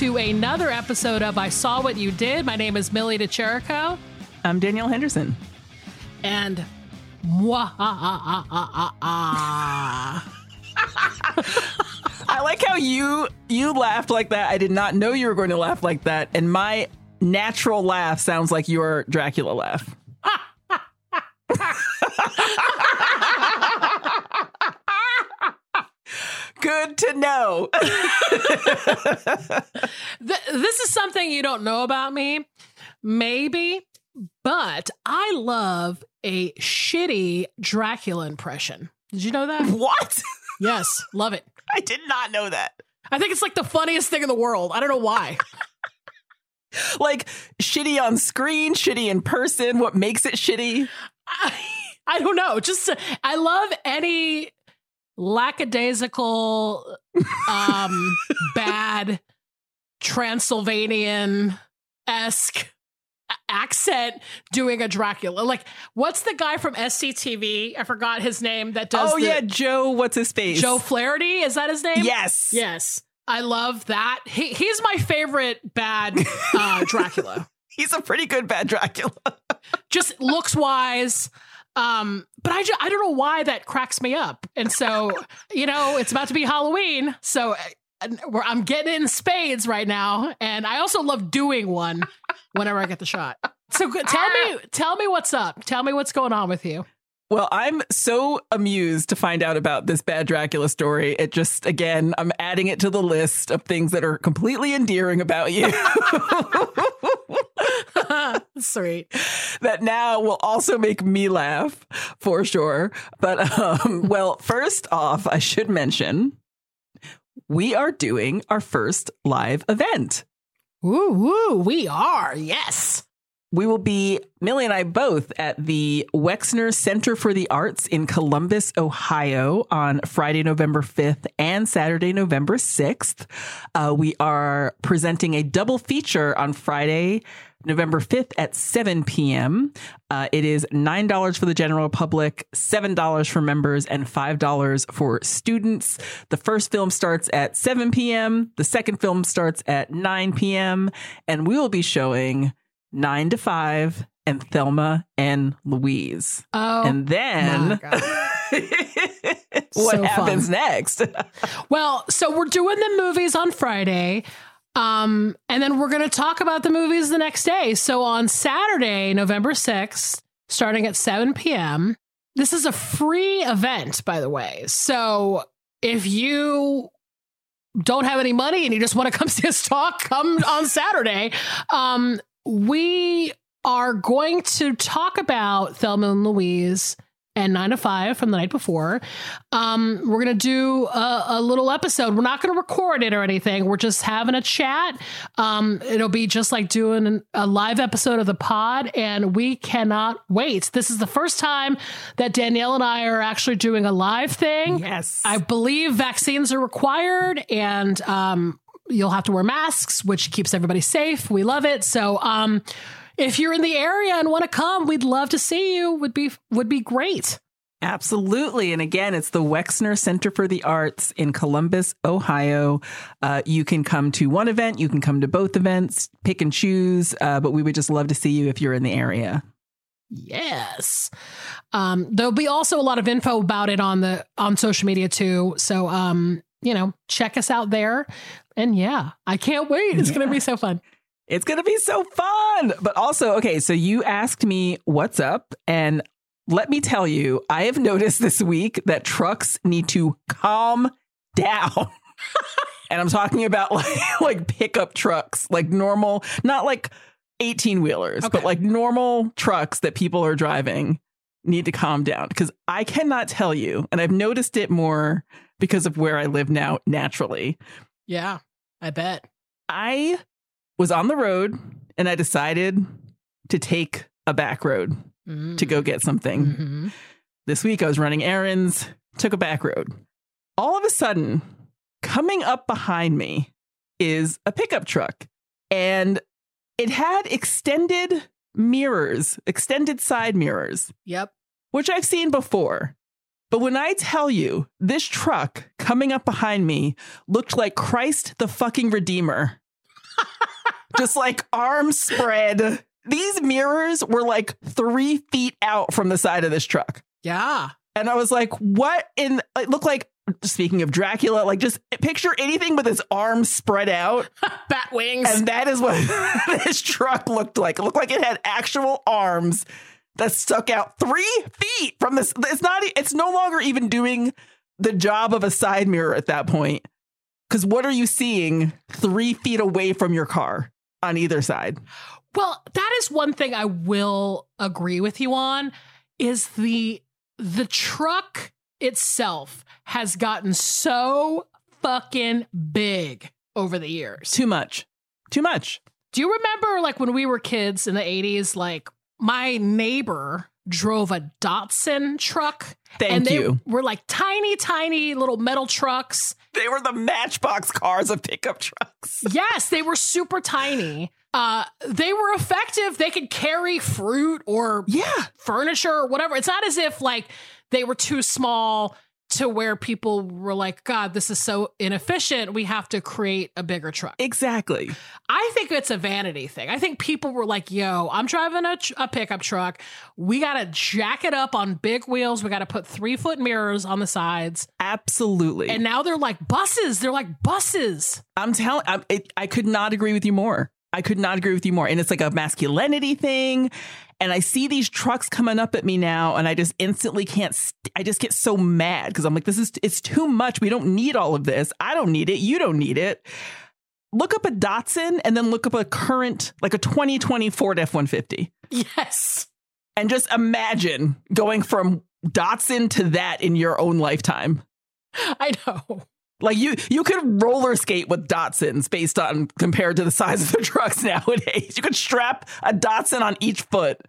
To another episode of I Saw What You Did. My name is Millie DeChirico. I'm Danielle Henderson. And mwah, ah, ah, ah, I like how you you laughed like that. I did not know you were going to laugh like that, and my natural laugh sounds like your Dracula laugh. Good to know. Th- this is something you don't know about me, maybe, but I love a shitty Dracula impression. Did you know that? what? yes, love it. I did not know that. I think it's like the funniest thing in the world. I don't know why. Like shitty on screen, shitty in person. What makes it shitty? I, I don't know. Just I love any lackadaisical, um, bad Transylvanian esque accent doing a Dracula. Like, what's the guy from SCTV? I forgot his name. That does. oh the- yeah, Joe. What's his face? Joe Flaherty. Is that his name? Yes. Yes. I love that. He, he's my favorite bad uh, Dracula. He's a pretty good bad Dracula. Just looks wise. Um, but I, ju- I don't know why that cracks me up. And so, you know, it's about to be Halloween. So uh, we're, I'm getting in spades right now. And I also love doing one whenever I get the shot. So tell me, tell me what's up. Tell me what's going on with you. Well, I'm so amused to find out about this bad Dracula story. It just, again, I'm adding it to the list of things that are completely endearing about you Sweet. that now will also make me laugh for sure. But, um, well, first off, I should mention we are doing our first live event. Woo woo. We are. Yes. We will be, Millie and I both, at the Wexner Center for the Arts in Columbus, Ohio on Friday, November 5th and Saturday, November 6th. Uh, we are presenting a double feature on Friday, November 5th at 7 p.m. Uh, it is $9 for the general public, $7 for members, and $5 for students. The first film starts at 7 p.m., the second film starts at 9 p.m., and we will be showing Nine to Five and Thelma and Louise. Oh. and then what So happens fun. next? Well, so we're doing the movies on Friday. Um, and then we're going to talk about the movies the next day. So on Saturday, November 6th, starting at 7 p.m., this is a free event, by the way. So if you don't have any money and you just want to come see us talk, come on Saturday. Um, we are going to talk about Thelma and Louise and nine to five from the night before. Um, we're gonna do a, a little episode. We're not gonna record it or anything. We're just having a chat. Um, it'll be just like doing an, a live episode of the pod, and we cannot wait. This is the first time that Danielle and I are actually doing a live thing. yes. I believe vaccines are required and um, you'll have to wear masks, which keeps everybody safe. We love it. So um, if you're in the area and want to come, we'd love to see you. Would be would be great. Absolutely. And again, it's the Wexner Center for the Arts in Columbus, Ohio. Uh, you can come to one event, you can come to both events, pick and choose, uh, but we would just love to see you if you're in the area. Yes. Um, there'll be also a lot of info about it on the on social media too. So um, you know, check us out there. And yeah, I can't wait. It's gonna be so fun. It's going to be so fun. But also, okay, so you asked me what's up. And let me tell you, I have noticed this week that trucks need to calm down. and I'm talking about like like pickup trucks, like normal, not like 18 wheelers, Okay. but like normal trucks that people are driving need to calm down because I cannot tell you, and I've noticed it more because of where I live now naturally. Yeah, I bet. I was on the road and I decided to take a back road Mm. to go get something. Mhm. This week I was running errands, took a back road. All of a sudden, coming up behind me is a pickup truck and it had extended mirrors, extended side mirrors, Yep. which I've seen before. But when I tell you this truck coming up behind me looked like Christ the fucking Redeemer, just like arms spread. These mirrors were like three feet out from the side of this truck. Yeah. And I was like, what in it looked like speaking of Dracula, like just picture anything with its arms spread out. Bat wings. And that is what this truck looked like. It looked like it had actual arms that stuck out three feet from this. It's not, it's no longer even doing the job of a side mirror at that point. Because what are you seeing three feet away from your car on either side? Well, that is one thing I will agree with you on is the the truck itself has gotten so fucking big over the years. Too much. Too much. Do you remember like when we were kids in the 80s like my neighbor drove a Datsun truck Thank and they you. were like tiny tiny little metal trucks. They were the matchbox cars of pickup trucks. Yes, they were super tiny. Uh they were effective. They could carry fruit or Yeah. furniture or whatever. It's not as if like they were too small to where people were like, God, this is so inefficient. We have to create a bigger truck. Exactly. I think it's a vanity thing. I think people were like, yo, I'm driving a, a pickup truck. We got to jack it up on big wheels. We got to put three foot mirrors on the sides. Absolutely. And now they're like buses. They're like buses. I'm telling, I could not agree with you more. I could not agree with you more. And it's like a masculinity thing. And I see these trucks coming up at me now, and I just instantly can't. St- I just get so mad because I'm like, this is it's too much. We don't need all of this. I don't need it. You don't need it. Look up a Datsun and then look up a current, like a 2020 Ford F 150. Yes. And just imagine going from Datsun to that in your own lifetime. I know. Like you, you could roller skate with Datsuns based on compared to the size of the trucks nowadays. You could strap a Datsun on each foot.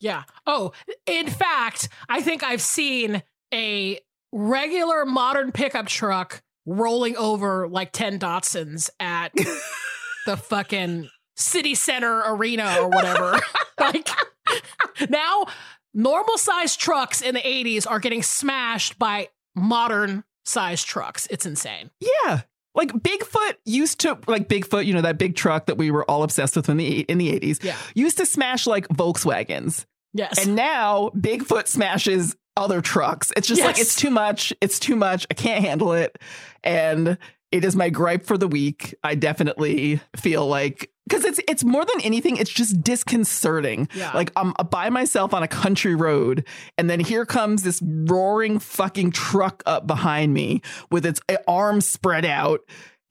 Yeah. Oh, in fact, I think I've seen a regular modern pickup truck rolling over like 10 Datsuns at the fucking city center arena or whatever. like now, normal sized trucks in the 80s are getting smashed by modern sized trucks. It's insane. Yeah. Like Bigfoot used to like Bigfoot, you know, that big truck that we were all obsessed with in the in the 80s. Yeah. Used to smash like Volkswagens. Yes. And now Bigfoot smashes other trucks. It's just like it's too much. It's too much. I can't handle it. And it is my gripe for the week. I definitely feel like because it's it's more than anything, it's just disconcerting. Yeah. Like I'm uh, by myself on a country road, and then here comes this roaring fucking truck up behind me with its uh, arms spread out.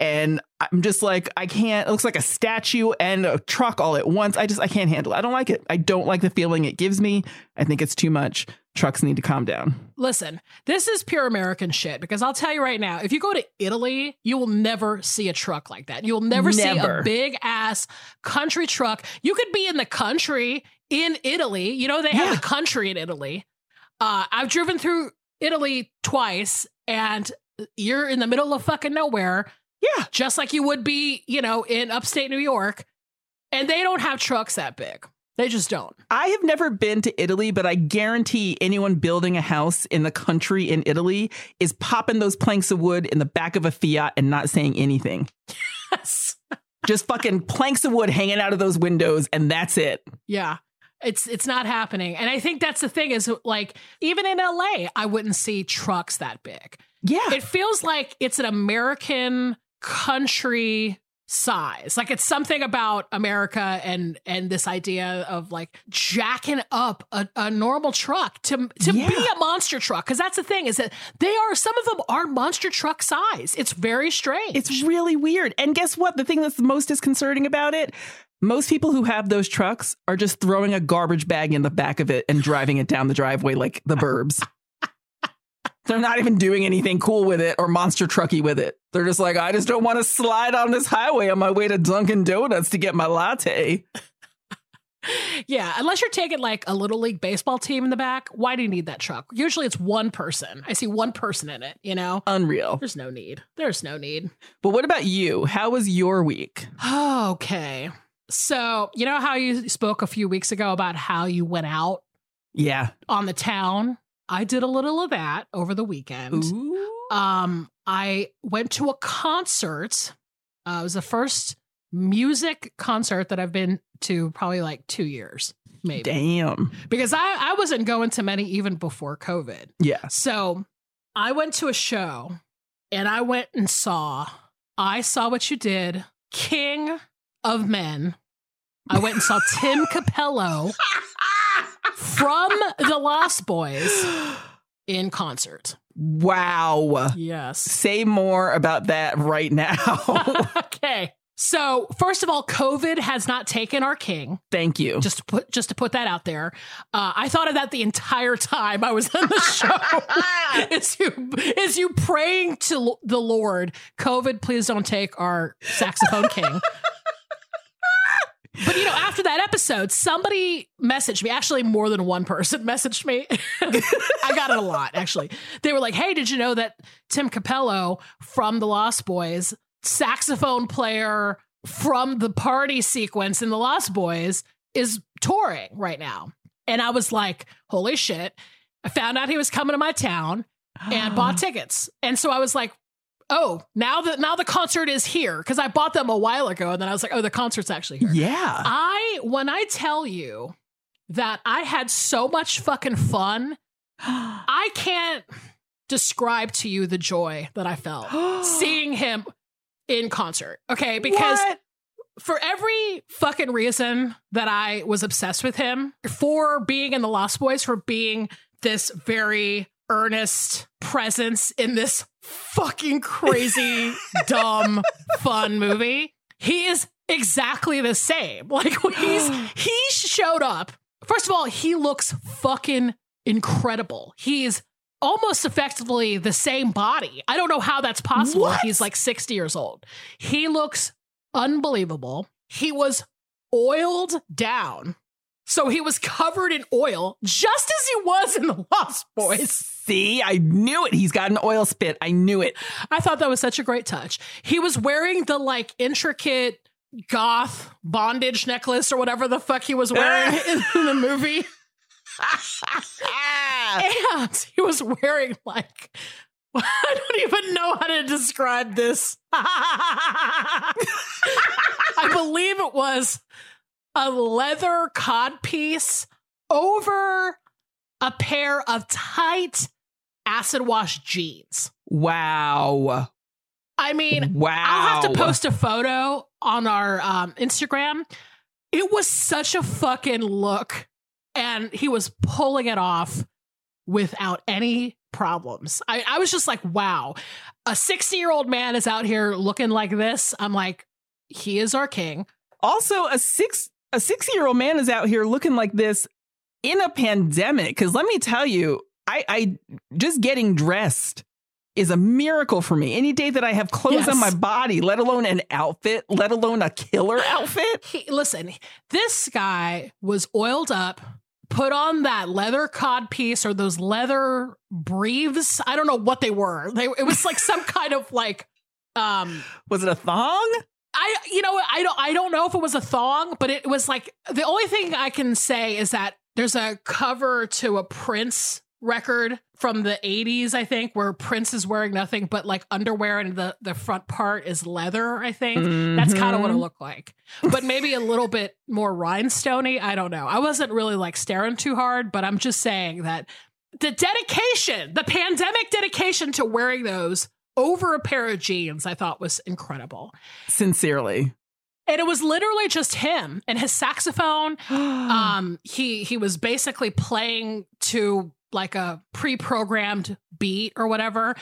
And I'm just like, I can't. It looks like a statue and a truck all at once. I just, I can't handle it. I don't like it. I don't like the feeling it gives me. I think it's too much. Trucks need to calm down. Listen, this is pure American shit because I'll tell you right now, if you go to Italy, you will never see a truck like that. You'll never, see a big ass country truck. You could be in the country in Italy. You know, they have Yeah. the country in Italy. Uh, I've driven through Italy twice and you're in the middle of fucking nowhere, Yeah. just like you would be, you know, in upstate New York. And they don't have trucks that big. They just don't. I have never been to Italy, but I guarantee anyone building a house in the country in Italy is popping those planks of wood in the back of a Fiat and not saying anything. Yes. Just fucking planks of wood hanging out of those windows, and that's it. Yeah. It's it's not happening. And I think that's the thing is like even in LA, I wouldn't see trucks that big. Yeah. It feels like it's an American country size. Like it's something about America and and this idea of like jacking up a, a normal truck to to Yeah. be a monster truck. Because that's the thing is that they are some of them are monster truck size. It's very strange. It's really weird. And guess what? The thing that's the most disconcerting about it, most people who have those trucks are just throwing a garbage bag in the back of it and driving it down the driveway like the burbs. They're not even doing anything cool with it or monster trucky with it. They're just like, I just don't want to slide on this highway on my way to Dunkin' Donuts to get my latte. yeah, unless you're taking like a little league baseball team in the back, why do you need that truck? Usually it's one person. I see one person in it, you know? Unreal. There's no need. There's no need. But what about you? How was your week? Okay. So, you know how you spoke a few weeks ago about how you went out Yeah. on the town? I did a little of that over the weekend. Ooh. Um, I went to a concert. Uh, it was the first music concert that I've been to probably like two years, maybe. Damn. Because I, I wasn't going to many even before COVID. Yeah. So I went to a show and I went and saw I Saw What You Did, King of Men. I went and saw Tim Capello from the Lost Boys in concert. Wow. Yes. Say more about that right now. okay. So first of all, COVID has not taken our king. Thank you. Just to put just to put that out there. Uh, I thought of that the entire time I was in the show. is you is you praying to the Lord, COVID, please don't take our saxophone king. But you know, after that episode, somebody messaged me. Actually, more than one person messaged me. I got it a lot, actually. They were like, "Hey, did you know that Tim Capello from the Lost Boys, saxophone player from the party sequence in the Lost Boys, is touring right now?" And I was like, "Holy shit!" I found out he was coming to my town and bought tickets. And so I was like, "Oh, now the now the concert is here because I bought them a while ago." And then I was like, "Oh, the concert's actually here." Yeah. I when I tell you that I had so much fucking fun, I can't describe to you the joy that I felt seeing him in concert. Okay, because What? for every fucking reason that I was obsessed with him, for being in the Lost Boys, for being this very earnest presence in this fucking crazy, dumb, fun movie, he is exactly the same. Like he's he showed up. First of all, he looks fucking incredible. He's almost effectively the same body. I don't know how that's possible. What? He's like 60 years old. He looks unbelievable. He was oiled down. So he was covered in oil just as he was in the Lost Boys. See, I knew it. He's got an oil spit. I knew it. I thought that was such a great touch. He was wearing the like intricate goth bondage necklace or whatever the fuck he was wearing in, the movie. And he was wearing like I don't even know how to describe this. I believe it was a leather codpiece over a pair of tight acid wash jeans. wow. I mean, Wow. I'll have to post a photo on our um, Instagram. It was such a fucking look, and he was pulling it off without any problems. I, I was just like, wow, a 60 year old man is out here looking like this. I'm like, he is our king. Also, a six a sixty year old man is out here looking like this in a pandemic. Because let me tell you, I, I just getting dressed is a miracle for me. Any day that I have clothes Yes. on my body, let alone an outfit, let alone a killer outfit. He, listen, this guy was oiled up, put on that leather cod piece or those leather briefs. I don't know what they were. They, it was like some kind of like, um, Was it a thong? I you know I don't I don't know if it was a thong, but it was like the only thing I can say is that there's a cover to a Prince record from the 80s I think where Prince is wearing nothing but like underwear and the the front part is leather I think. That's kind of what it Mhm. looked like. But maybe a little bit more rhinestony I don't know. I wasn't really like staring too hard, but I'm just saying that the dedication, the pandemic dedication to wearing those over a pair of jeans, I thought was incredible. Sincerely. And it was literally just him and his saxophone. um, he he was basically playing to like a pre-programmed beat or whatever.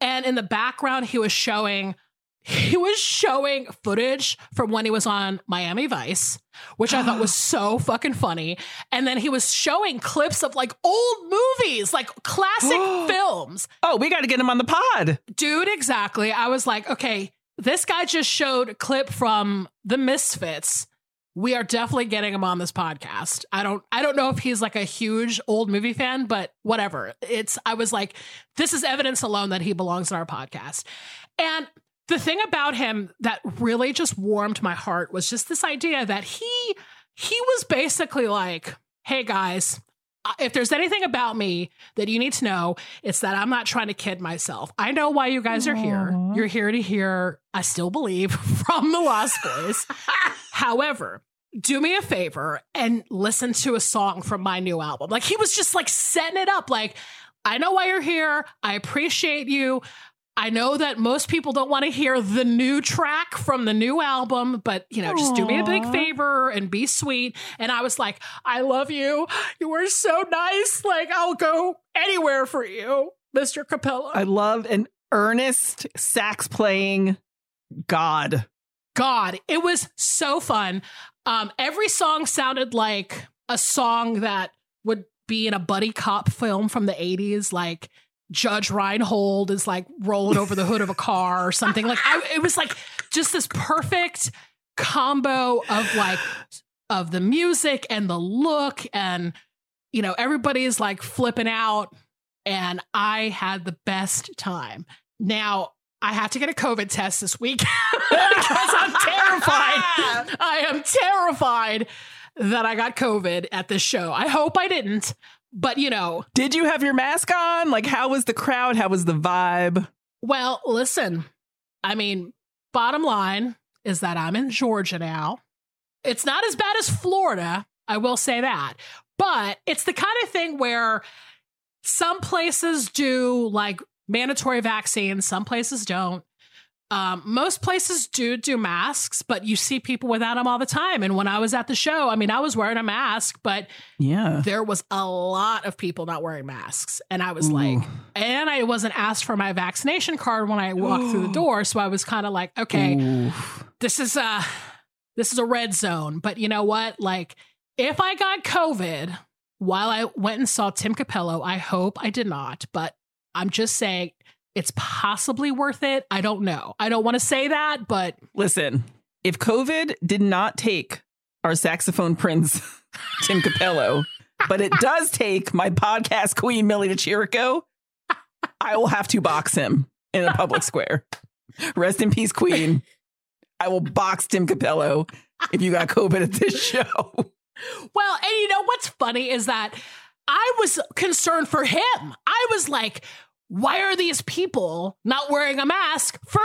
And in the background, he was showing he was showing footage from when he was on Miami Vice, which I thought was so fucking funny. And then he was showing clips of like old movies, like classic films. Oh, we got to get him on the pod. Dude, exactly. I was like, okay, this guy just showed a clip from The Misfits. We are definitely getting him on this podcast. I don't I don't know if he's like a huge old movie fan, but whatever. It's I was like, this is evidence alone that he belongs in our podcast. And the thing about him that really just warmed my heart was just this idea that he he was basically like, "Hey guys, if there's anything about me that you need to know, it's that I'm not trying to kid myself. I know why you guys are here. You're here to hear I still believe from the Lost Boys. However, do me a favor and listen to a song from my new album. Like he was just like setting it up like I know why you're here. I appreciate you. I know that most people don't want to hear the new track from the new album, but you know, just do me a big favor and be sweet. And I was like, I love you. You were so nice. Like, I'll go anywhere for you, Mr. Capello. I love an earnest sax playing God. God, it was so fun. Um, every song sounded like a song that would be in a buddy cop film from the 80s, like Judge Reinhold is like rolling over the hood of a car or something. Like I, it was like just this perfect combo of like of the music and the look and you know everybody's like flipping out and I had the best time. Now I have to get a COVID test this week because I'm terrified. I am terrified that I got COVID at this show. I hope I didn't, but you know, Did you have your mask on? Like, how was the crowd? How was the vibe? well, listen, I mean, bottom line is that I'm in Georgia now. It's not as bad as Florida, I will say that, but it's the kind of thing where some places do like mandatory vaccines, some places don't. Um, most places do do masks, but you see people without them all the time. And when I was at the show, I mean, I was wearing a mask, but Yeah. there was a lot of people not wearing masks. And I was like, and I wasn't asked for my vaccination card when I walked through the door. So I was kind of like, okay, Oof. this is a this is a red zone. But you know what? Like, if I got COVID while I went and saw Tim Capello, I hope I did not. But I'm just saying it's possibly worth it. I don't know. I don't want to say that, but Listen, if COVID did not take our saxophone prince, Tim Capello, but it does take my podcast queen, Millie DeChirico, I will have to box him in a public square. Rest in peace, queen. I will box Tim Capello if you got COVID at this show. Well, and you know what's funny is that I was concerned for him. I was like, why are these people not wearing a mask for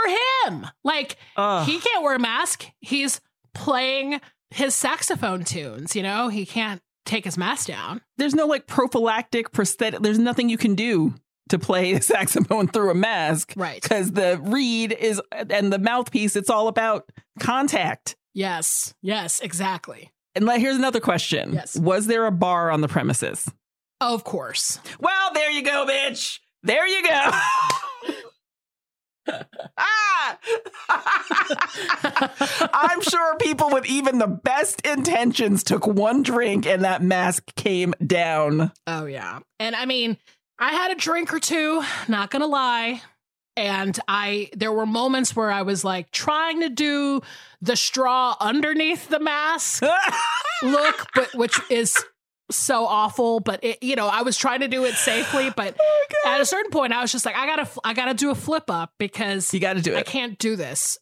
him? Like, Ugh. he can't wear a mask. He's playing his saxophone tunes, you know? He can't take his mask down. there's no like prophylactic prosthetic. There's nothing you can do to play the saxophone through a mask Right. because the reed is and the mouthpiece. It's all about contact. Yes. Yes, exactly. And like, here's another question: Yes. Was there a bar on the premises? Of course. Well, there you go, bitch. There you go. ah! I'm sure people with even the best intentions took one drink and that mask came down. Oh yeah. And I mean, I had a drink or two, not going to lie. And I there were moments where I was like trying to do the straw underneath the mask look, but which is so awful, but it, you know, I was trying to do it safely, but oh, at a certain point I was just like I got to I got to do a flip up because you got to do it I can't do this.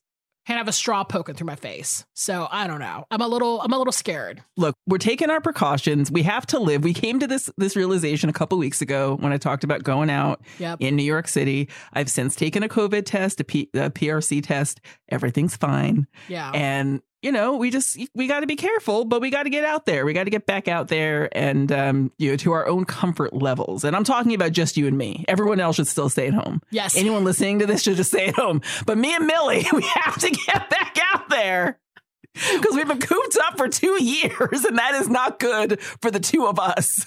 Can't have a straw poking through my face. So, I don't know. I'm a little I'm a little scared. look we're taking our precautions we have to live we came to this this realization a couple weeks ago when i talked about going out Yep. in new york city i've since taken a covid test a, P, a prc test everything's fine Yeah. and you know, we just we got to be careful, but we got to get out there. We got to get back out there and um, you know, to our own comfort levels. And I'm talking about just you and me. Everyone else should still stay at home. Yes. Anyone listening to this should just stay at home. But me and Millie, we have to get back out there. Because we've been cooped up for two years, and that is not good for the two of us.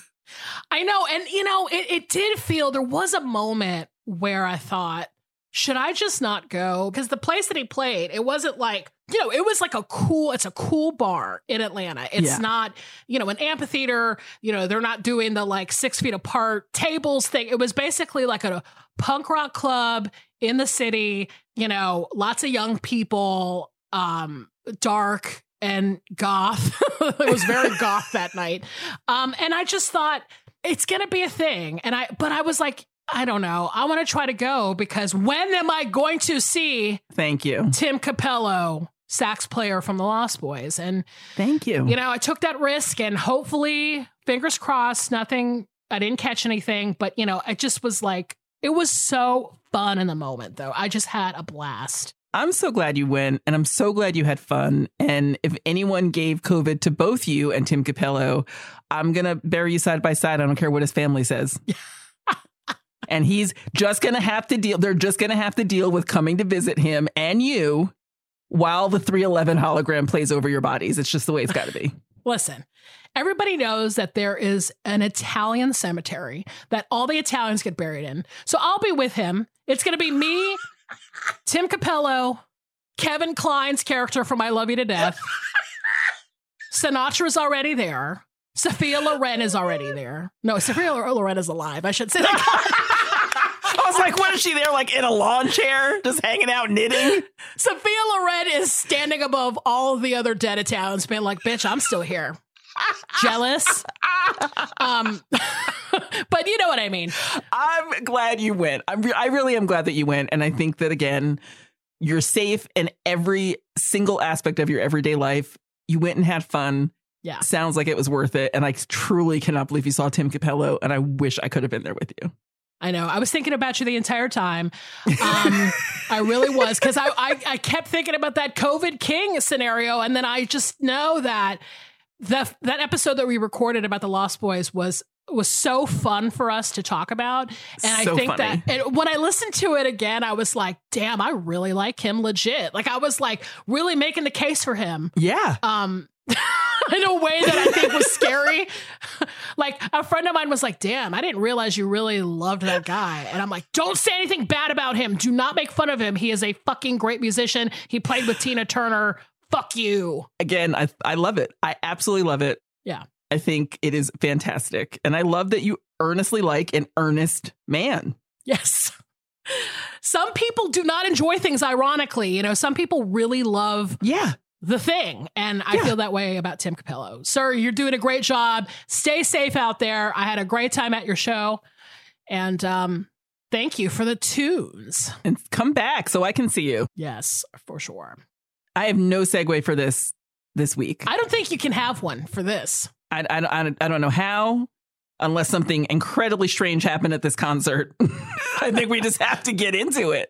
I know. And, you know, it, it did feel there was a moment where I thought, should I just not go? Because the place that he played, it wasn't like, you know, it was like a cool, it's a cool bar in Atlanta. It's Yeah. not, you know, an amphitheater, you know, they're not doing the like six feet apart tables thing. It was basically like a punk rock club in the city, you know, lots of young people, um, dark and goth. it was very goth that night. Um, and I just thought it's gonna be a thing. And I but I was like, I don't know. I want to try to go because when am I going to see Thank you. Tim Capello, sax player from the Lost Boys? And Thank you. you know, I took that risk and hopefully, fingers crossed, nothing I didn't catch anything, but you know, it just was like it was so fun in the moment though. I just had a blast. I'm so glad you went, and I'm so glad you had fun. And if anyone gave COVID to both you and Tim Capello, I'm gonna bury you side by side. I don't care what his family says. and he's just gonna have to deal. They're just gonna have to deal with coming to visit him and you while the 311 hologram plays over your bodies. It's just the way it's got to be. Listen, everybody knows that there is an Italian cemetery that all the Italians get buried in. So I'll be with him. It's going to be me, Tim Capello, Kevin Kline's character from I Love You to Death. Sinatra's already there. Sophia Loren is already there. No, Sophia Loren is alive. I should say that. I was like, what is she there, like in a lawn chair, just hanging out knitting? Sophia Loren is standing above all the other dead Italians, being like, bitch, I'm still here. Jealous. Um, but you know what I mean. I'm glad you went. I'm re- I really am glad that you went. And I think that again, you're safe in every single aspect of your everyday life. You went and had fun. Yeah. Sounds like it was worth it. And I truly cannot believe you saw Tim Capello. And I wish I could have been there with you. I know. I was thinking about you the entire time. Um, I really was because I, I I kept thinking about that COVID King scenario, and then I just know that the that episode that we recorded about the Lost Boys was was so fun for us to talk about, and So I think funny. that and when I listened to it again, I was like, "Damn, I really like him legit." Like I was like really making the case for him Yeah. um in a way that I think was scary. Like a friend of mine was like, "Damn, I didn't realize you really loved that guy." And I'm like, "Don't say anything bad about him. Do not make fun of him. He is a fucking great musician. He played with Tina Turner. Fuck you." Again, I I love it. I absolutely love it. Yeah. I think it is fantastic. And I love that you earnestly like an earnest man. Yes. Some people do not enjoy things ironically. You know, some people really love Yeah. The thing. And I Yeah. feel that way about Tim Capello. Sir, you're doing a great job. Stay safe out there. I had a great time at your show. And um, thank you for the tunes. And come back so I can see you. Yes, for sure. I have no segue for this this week. I don't think you can have one for this. I, I, I, I don't know how, unless something incredibly strange happened at this concert. I think we just have to get into it.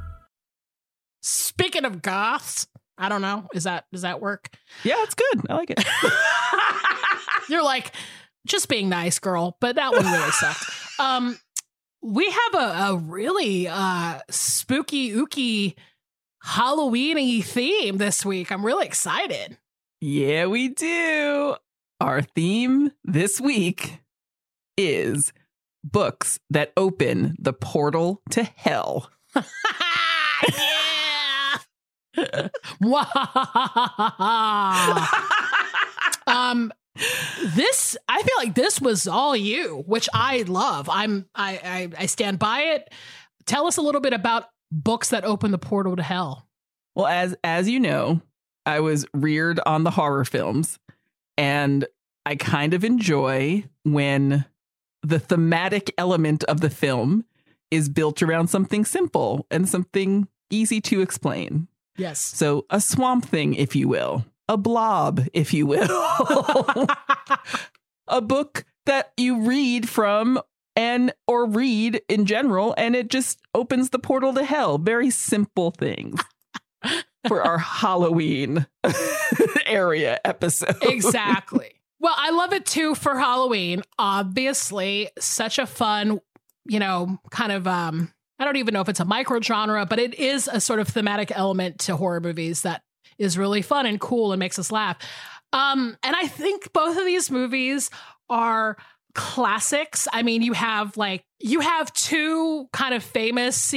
Speaking of goths, I don't know. Is that does that work? Yeah, it's good. I like it. You're like just being nice, girl, but that one really sucked. Um, we have a, a really uh spooky, ooky, Halloweeny theme this week. I'm really excited. yeah, we do. Our theme this week is books that open the portal to hell. yeah. um this I feel like this was all you, which I love. I'm I, I I stand by it. Tell us a little bit about books that open the portal to hell. Well, as as you know, I was reared on the horror films, and I kind of enjoy when the thematic element of the film is built around something simple and something easy to explain. Yes. So, a swamp thing, if you will, a blob, if you will, a book that you read from and or read in general and it just opens the portal to hell very simple things for our halloween area episode exactly. Well, I love it too for Halloween. Obviously, such a fun, you know, kind of um I don't even know if it's a micro genre, but it is a sort of thematic element to horror movies that is really fun and cool and makes us laugh. Um and I think both of these movies are classics. I mean, you have like you have two kind of famous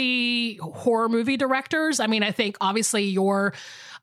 horror movie directors. I mean, I think obviously your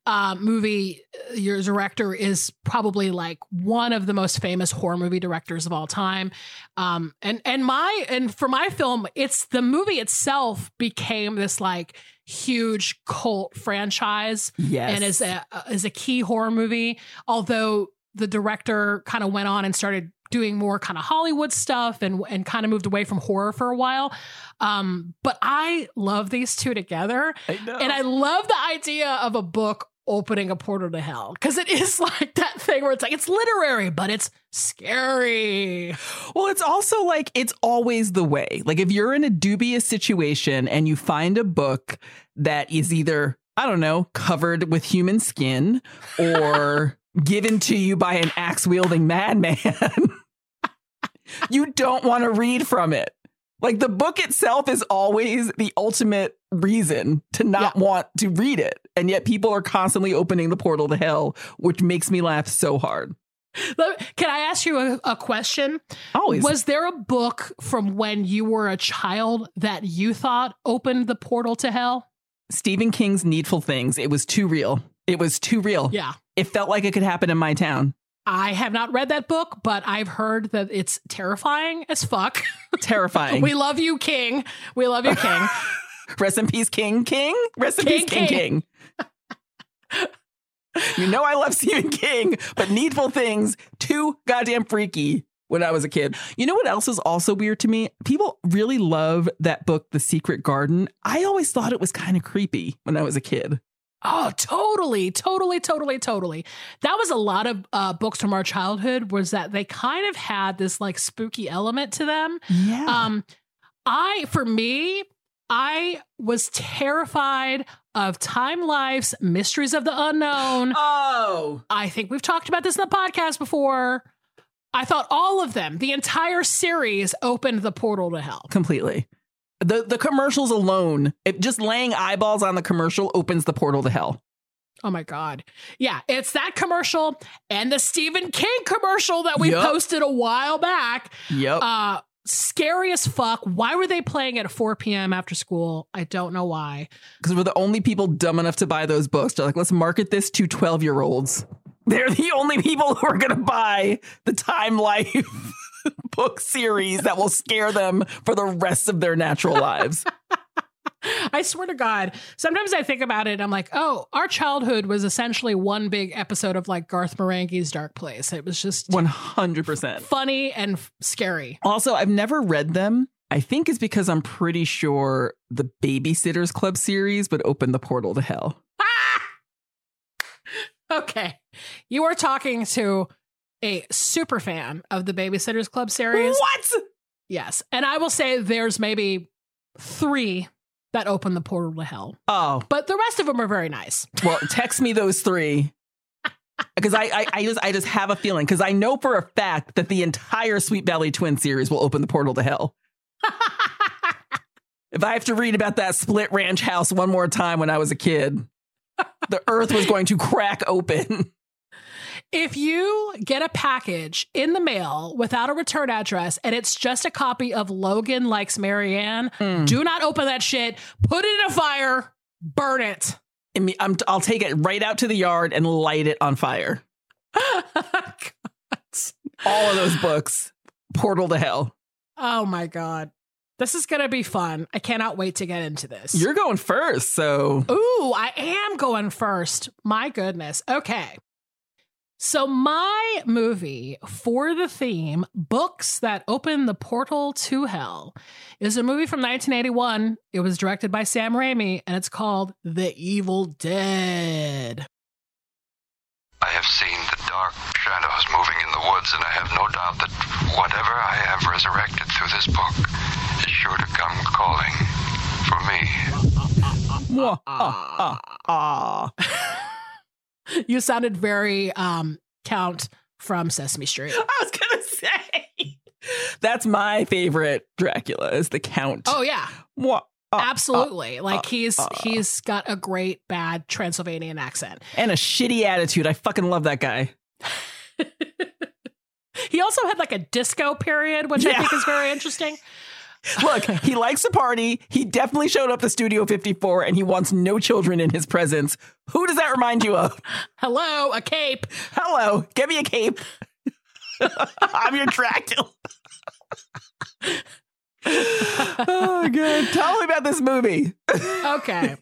uh, movie, your director is probably like one of the most famous horror movie directors of all time. Um, and and my and for my film, it's the movie itself became this like huge cult franchise, yes and is a is a key horror movie. Although the director kind of went on and started doing more kind of Hollywood stuff and and kind of moved away from horror for a while. Um, but I love these two together. I know. And I love the idea of a book opening a portal to hell because it is like that thing where it's like it's literary but it's scary Well, it's also like it's always the way. Like if you're in a dubious situation and you find a book that is either, I don't know, covered with human skin or given to you by an axe wielding madman, you don't want to read from it. Like the book itself is always the ultimate reason to not want to read it. And yet people are constantly opening the portal to hell, which makes me laugh so hard. Can i ask you a, a question Always. was there a book from when you were a child that you thought opened the portal to hell Stephen King's Needful Things. It was too real. It was too real. yeah It felt like it could happen in my town. I have not read that book but i've heard that it's terrifying as fuck Terrifying. we love you king we love you king Rest in peace, King. King. Rest in King, peace, King. King. King. you know I love Stephen King, but Needful Things too goddamn freaky. When I was a kid, you know what else is also weird to me? People really love that book, The Secret Garden. I always thought it was kind of creepy when I was a kid. Oh, totally, totally, totally, totally. That was a lot of uh, books from our childhood. Was that they kind of had this like spooky element to them. Yeah. Um, I, for me, I was terrified of Time Life's Mysteries of the Unknown. oh. I think we've talked about this in the podcast before. I thought all of them, the entire series, opened the portal to hell. completely. The the commercials alone, it, just laying eyeballs on the commercial opens the portal to hell. Oh my God. Yeah, it's that commercial and the Stephen King commercial that we Yup. posted a while back. Yep. Uh, scary as fuck. Why were they playing at 4 p.m. after school? I don't know why. Because we're the only people dumb enough to buy those books. They're like, let's market this to 12 year olds. They're the only people who are going to buy the Time Life book series that will scare them for the rest of their natural lives. I swear to God, sometimes I think about it I'm like, oh, our childhood was essentially one big episode of like Garth Marenghi's Dark Place. It was just 100%. funny and scary. Also, I've never read them. I think it's because I'm pretty sure the Babysitters Club series would open the portal to hell. Ah! Okay. You are talking to a super fan of the Babysitters Club series. What? Yes. And I will say there's maybe three that open the portal to hell, Oh, but the rest of them are very nice. well, text me those three. Because I, I, I just I just have a feeling because I know for a fact that the entire Sweet Valley Twin series will open the portal to hell. if I have to read about that split ranch house one more time when I was a kid, the earth was going to crack open. If you get a package in the mail without a return address and it's just a copy of Logan Likes Mary Anne, hmm. do not open that shit. Put it in a fire, burn it. I mean, I'm, I'll take it right out to the yard and light it on fire. All of those books, portal to hell. oh my God. This is going to be fun. I cannot wait to get into this. You're going first, so Ooh, I am going first. My goodness. Okay. So, my movie for the theme, Books That Open the Portal to Hell, is a movie from 1981. It was directed by Sam Raimi, and it's called The Evil Dead. I have seen the dark shadows moving in the woods, and I have no doubt that whatever I have resurrected through this book is sure to come calling for me. Mwah, ah, ah, ah. You sounded very um, Count from Sesame Street. I was gonna say that's my favorite Dracula is the Count. Oh, yeah. Mwah, ah, Absolutely. ah, like he's ah. he's got a great bad Transylvanian accent. and a shitty attitude. I fucking love that guy. He also had like a disco period, which I think is very interesting. Look, he likes to party. He definitely showed up to Studio 54 and he wants no children in his presence. Who does that remind you of? Hello, a cape. Hello, give me a cape. I'm your Dracula. oh, good. Tell me about this movie. Okay.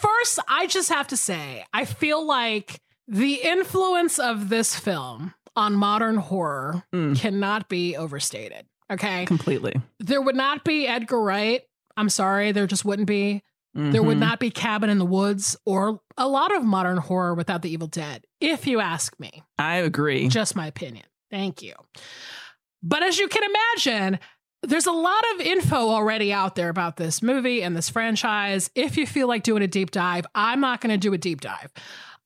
First, I just have to say, I feel like the influence of this film on modern horror Mm. cannot be overstated. Okay. Completely. There would not be Edgar Wright. I'm sorry, there just wouldn't be. There would Mhm. not be Cabin in the Woods or a lot of modern horror without The Evil Dead, if you ask me. I agree. Just my opinion. Thank you. But as you can imagine, there's a lot of info already out there about this movie and this franchise. If you feel like doing a deep dive, I'm not going to do a deep dive.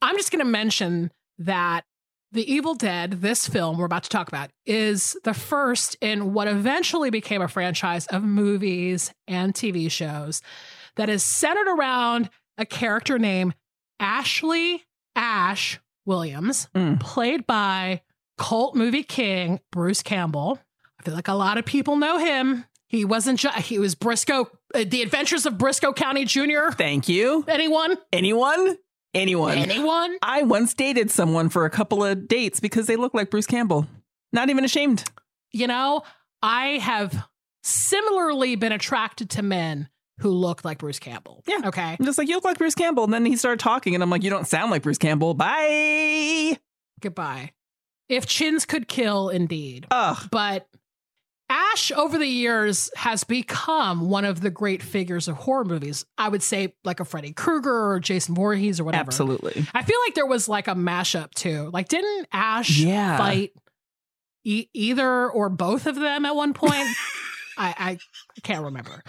I'm just going to mention that The Evil Dead, this film we're about to talk about, is the first in what eventually became a franchise of movies and TV shows that is centered around a character named Ashley Ash Williams, Mm. played by cult movie king Bruce Campbell. I feel like a lot of people know him. He wasn't just, he was Brisco, uh, The Adventures of Brisco County Jr. Thank you. Anyone? Anyone? Anyone? Anyone? I once dated someone for a couple of dates because they look like Bruce Campbell. Not even ashamed. You know, I have similarly been attracted to men who look like Bruce Campbell. Yeah. Okay. I'm just like, you look like Bruce Campbell. And then he started talking, and I'm like, you don't sound like Bruce Campbell. Bye. Goodbye. If chins could kill, indeed. Ugh. But Ash, over the years, has become one of the great figures of horror movies. I would say, like a Freddy Krueger or Jason Voorhees or whatever. Absolutely. I feel like there was like a mashup too. Like, didn't Ash Yeah. fight e- either or both of them at one point? I, I can't remember.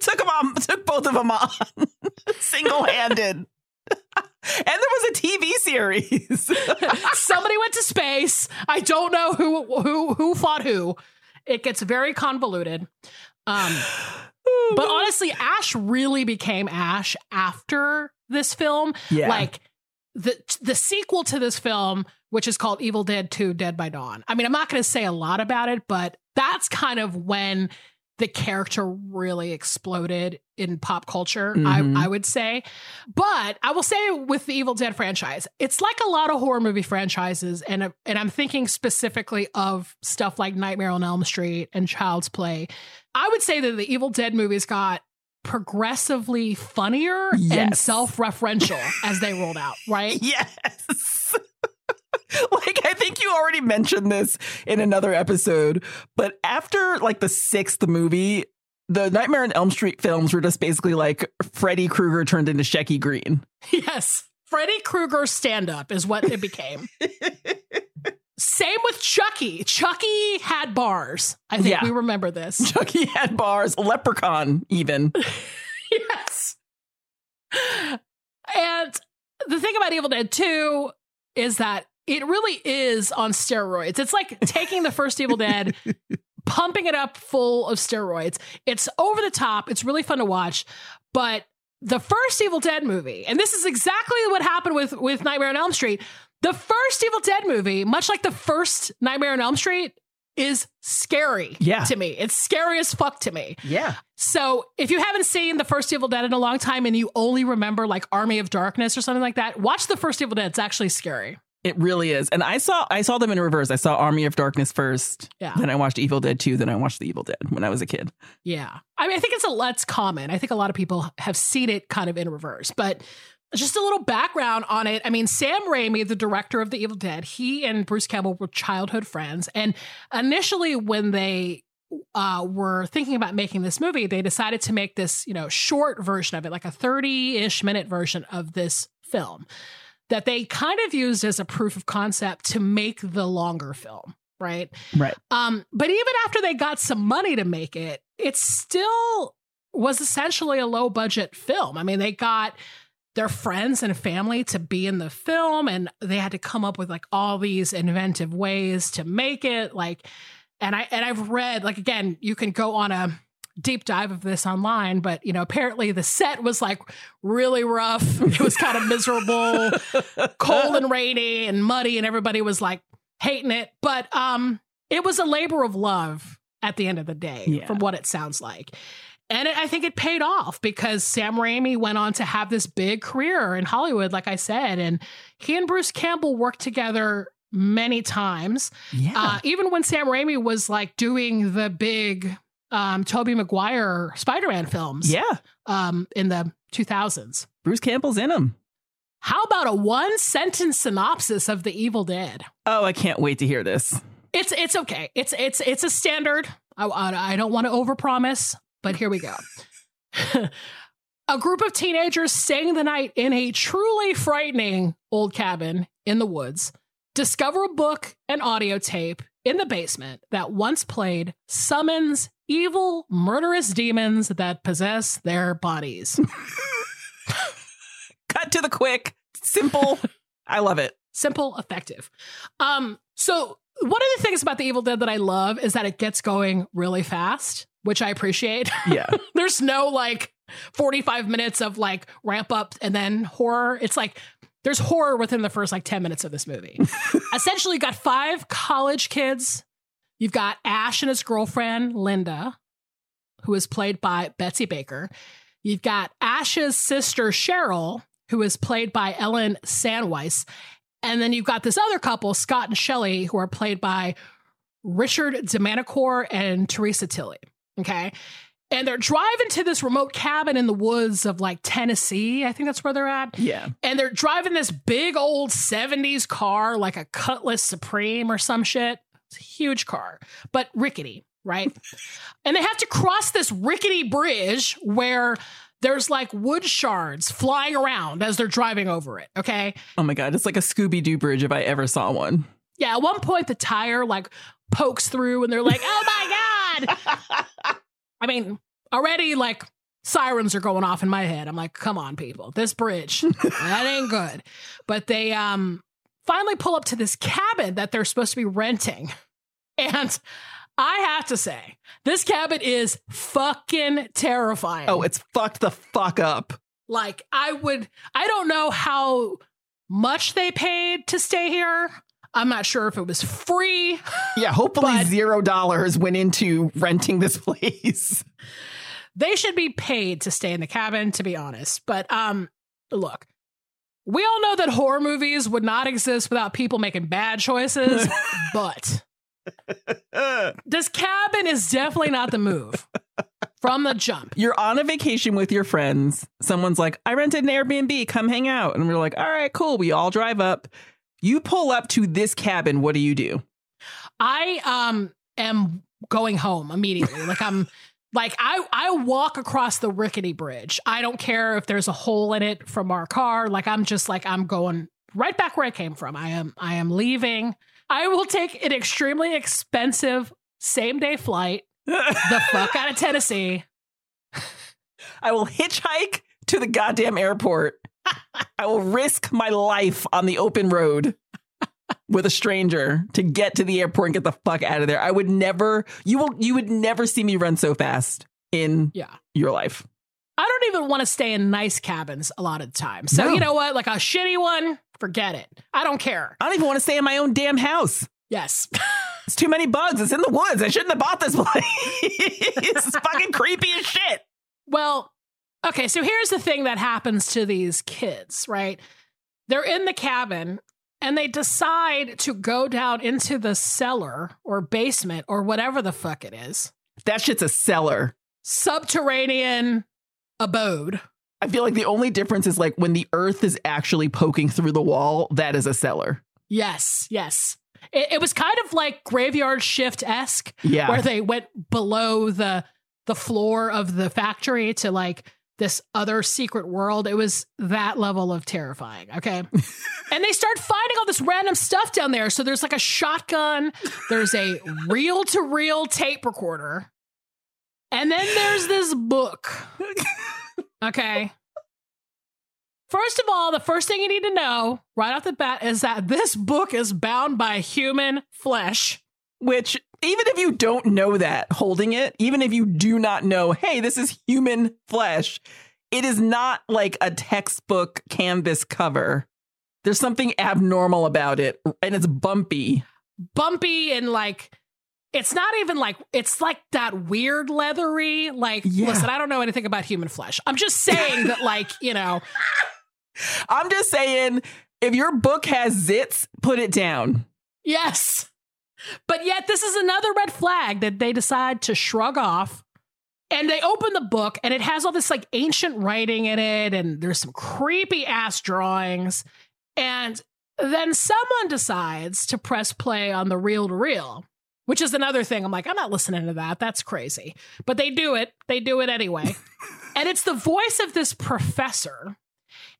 Took them on, took both of them on single handed. and there was a TV series. Somebody went to space. I don't know who who who fought who. It gets very convoluted. Um, but honestly, Ash really became Ash after this film. Yeah. Like the the sequel to this film, which is called Evil Dead 2 Dead by Dawn. I mean, I'm not going to say a lot about it, but that's kind of when the character really exploded in pop culture, Mhm. I, I would say. But I will say with the Evil Dead franchise, it's like a lot of horror movie franchises, and and I'm thinking specifically of stuff like Nightmare on Elm Street and Child's Play. I would say that the Evil Dead movies got progressively funnier and self-referential as they rolled out, right? yes. like I think you already mentioned this in another episode, but after like the sixth movie, the Nightmare on Elm Street films were just basically like Freddy Krueger turned into Shecky Greene. Yes. Freddy Krueger stand up is what it became. Same with Chucky. Chucky had bars. I think Yeah. we remember this. Chucky had bars, Leprechaun even. yes. And the thing about Evil Dead 2 is that it really is on steroids. It's like taking the first Evil Dead, pumping it up full of steroids. It's over the top. It's really fun to watch. But the first Evil Dead movie, and this is exactly what happened with, with Nightmare on Elm Street. The first Evil Dead movie, much like the first Nightmare on Elm Street, is scary Yeah. to me. It's scary as fuck to me. Yeah. So if you haven't seen the first Evil Dead in a long time and you only remember like Army of Darkness or something like that, watch the first Evil Dead. It's actually scary. It really is. And I saw I saw them in reverse. I saw Army of Darkness first. Yeah. Then I watched Evil Dead 2, then I watched The Evil Dead when I was a kid. Yeah. I mean, I think it's a less common. I think a lot of people have seen it kind of in reverse, but just a little background on it. I mean, Sam Raimi, the director of The Evil Dead, he and Bruce Campbell were childhood friends. And initially, when they uh, were thinking about making this movie, they decided to make this, you know, short version of it, like a 30 ish minute version of this film that they kind of used as a proof of concept to make the longer film, right? Right. Um, but even after they got some money to make it, it still was essentially a low budget film. I mean, they got their friends and family to be in the film and they had to come up with like all these inventive ways to make it like and I and I've read like again, you can go on a deep dive of this online, but you know, apparently the set was like really rough. It was kind of miserable, cold and rainy and muddy, and everybody was like hating it. But um, it was a labor of love at the end of the day, Yeah. from what it sounds like. And it, I think it paid off because Sam Raimi went on to have this big career in Hollywood, like I said. And he and Bruce Campbell worked together many times. Yeah. Uh, even when Sam Raimi was like doing the big um, Tobey Maguire Spider Man films yeah. um, in the 2000s. Bruce Campbell's in them. How about a one sentence synopsis of The Evil Dead? Oh, I can't wait to hear this. It's it's okay. It's it's it's a standard. I I, I don't want to overpromise, but here we go. a group of teenagers staying the night in a truly frightening old cabin in the woods discover a book and audio tape in the basement that once played summons evil, murderous demons that possess their bodies. Cut to the quick, simple. I love it. simple, effective. Um, so one of the things about the Evil Dead that I love is that it gets going really fast, which I appreciate. Yeah. There's no like 45 minutes of like ramp up and then horror. It's like there's horror within the first like 10 minutes of this movie. Essentially, you got five college kids. You've got Ash and his girlfriend, Linda, who is played by Betsy Baker. You've got Ash's sister, Cheryl, who is played by Ellen Sandweiss. And then you've got this other couple, Scott and Shelley, who are played by Richard DeManincor and Theresa Tilly. Okay. And they're driving to this remote cabin in the woods of like Tennessee. I think that's where they're at. Yeah. And they're driving this big old 70s car, like a Cutlass Supreme or some shit. It's a huge car, but rickety, right? and they have to cross this rickety bridge where there's like wood shards flying around as they're driving over it. Okay. Oh my God. It's like a Scooby Doo bridge if I ever saw one. Yeah. At one point, the tire like pokes through and they're like, oh my God. I mean, already like sirens are going off in my head. I'm like, come on, people, this bridge, that ain't good. But they um finally pull up to this cabin that they're supposed to be renting. And I have to say, this cabin is fucking terrifying. Oh, it's fucked the fuck up. like I would I don't know how much they paid to stay here. I'm not sure if it was free. Yeah. Hopefully, zero dollars went into renting this place. they should be paid to stay in the cabin to be honest but um look we all know that horror movies would not exist without people making bad choices but this cabin is definitely not the move from the jump You're on a vacation with your friends. Someone's like, I rented an Airbnb, come hang out. And we're like, all right, cool. We all drive up. You pull up to this cabin. What do you do? i um am going home immediately like i'm like i i walk across the rickety bridge. I don't care if there's a hole in it from our car. Like i'm just like i'm going right back where i came from. I am i am leaving. I will take an extremely expensive same day flight the fuck out of tennessee. I will hitchhike to the goddamn airport. I will risk my life on the open road with a stranger to get to the airport and get the fuck out of there. I would never you will you would never see me run so fast in yeah your life. i don't even want to stay in nice cabins a lot of the time so No. you know what like a shitty one forget it i don't care I don't even want to stay in my own damn house. yes It's too many bugs. It's in the woods. I shouldn't have bought this place. it's fucking creepy as shit. Well, okay, so here's the thing that happens to these kids, right? They're in the cabin and they decide to go down into the cellar or basement or whatever the fuck it is. That shit's a cellar. Subterranean abode. I feel like the only difference is like when the earth is actually poking through the wall, that is a cellar. Yes, yes. It, it was kind of like graveyard shift esque, Yeah. where they went below the the floor of the factory to like this other secret world. It was that level of terrifying. Okay. and they start finding all this random stuff down there. So there's like a shotgun, there's a reel to reel tape recorder, and then there's this book. Okay. First of all, the first thing you need to know right off the bat is that this book is bound by human flesh. Which, even if you don't know that holding it, even if you do not know, hey, this is human flesh, it is not like a textbook canvas cover. There's something abnormal about it, and it's bumpy. bumpy and like it's not even like it's like that weird leathery like Yeah. listen i don't know anything about human flesh i'm just saying that like you know I'm just saying, if your book has zits, put it down. yes but yet this is another red flag that they decide to shrug off. And they open the book and it has all this like ancient writing in it and there's some creepy ass drawings. And then someone decides to press play on the reel to reel which is another thing. I'm like i'm not listening to that. That's crazy. But they do it. They do it anyway. And it's the voice of this professor.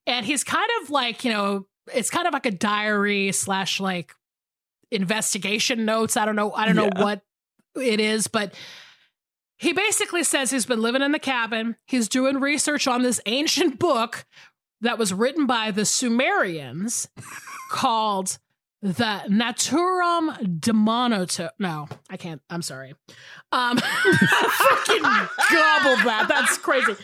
And he's kind of like you know it's kind of like a diary slash like investigation notes. I don't know i don't know what it is but he basically says he's been living in the cabin. He's doing research on this ancient book that was written by the sumerians called the naturum demonoto no i can't i'm sorry. Um fucking gobbled that. That's crazy.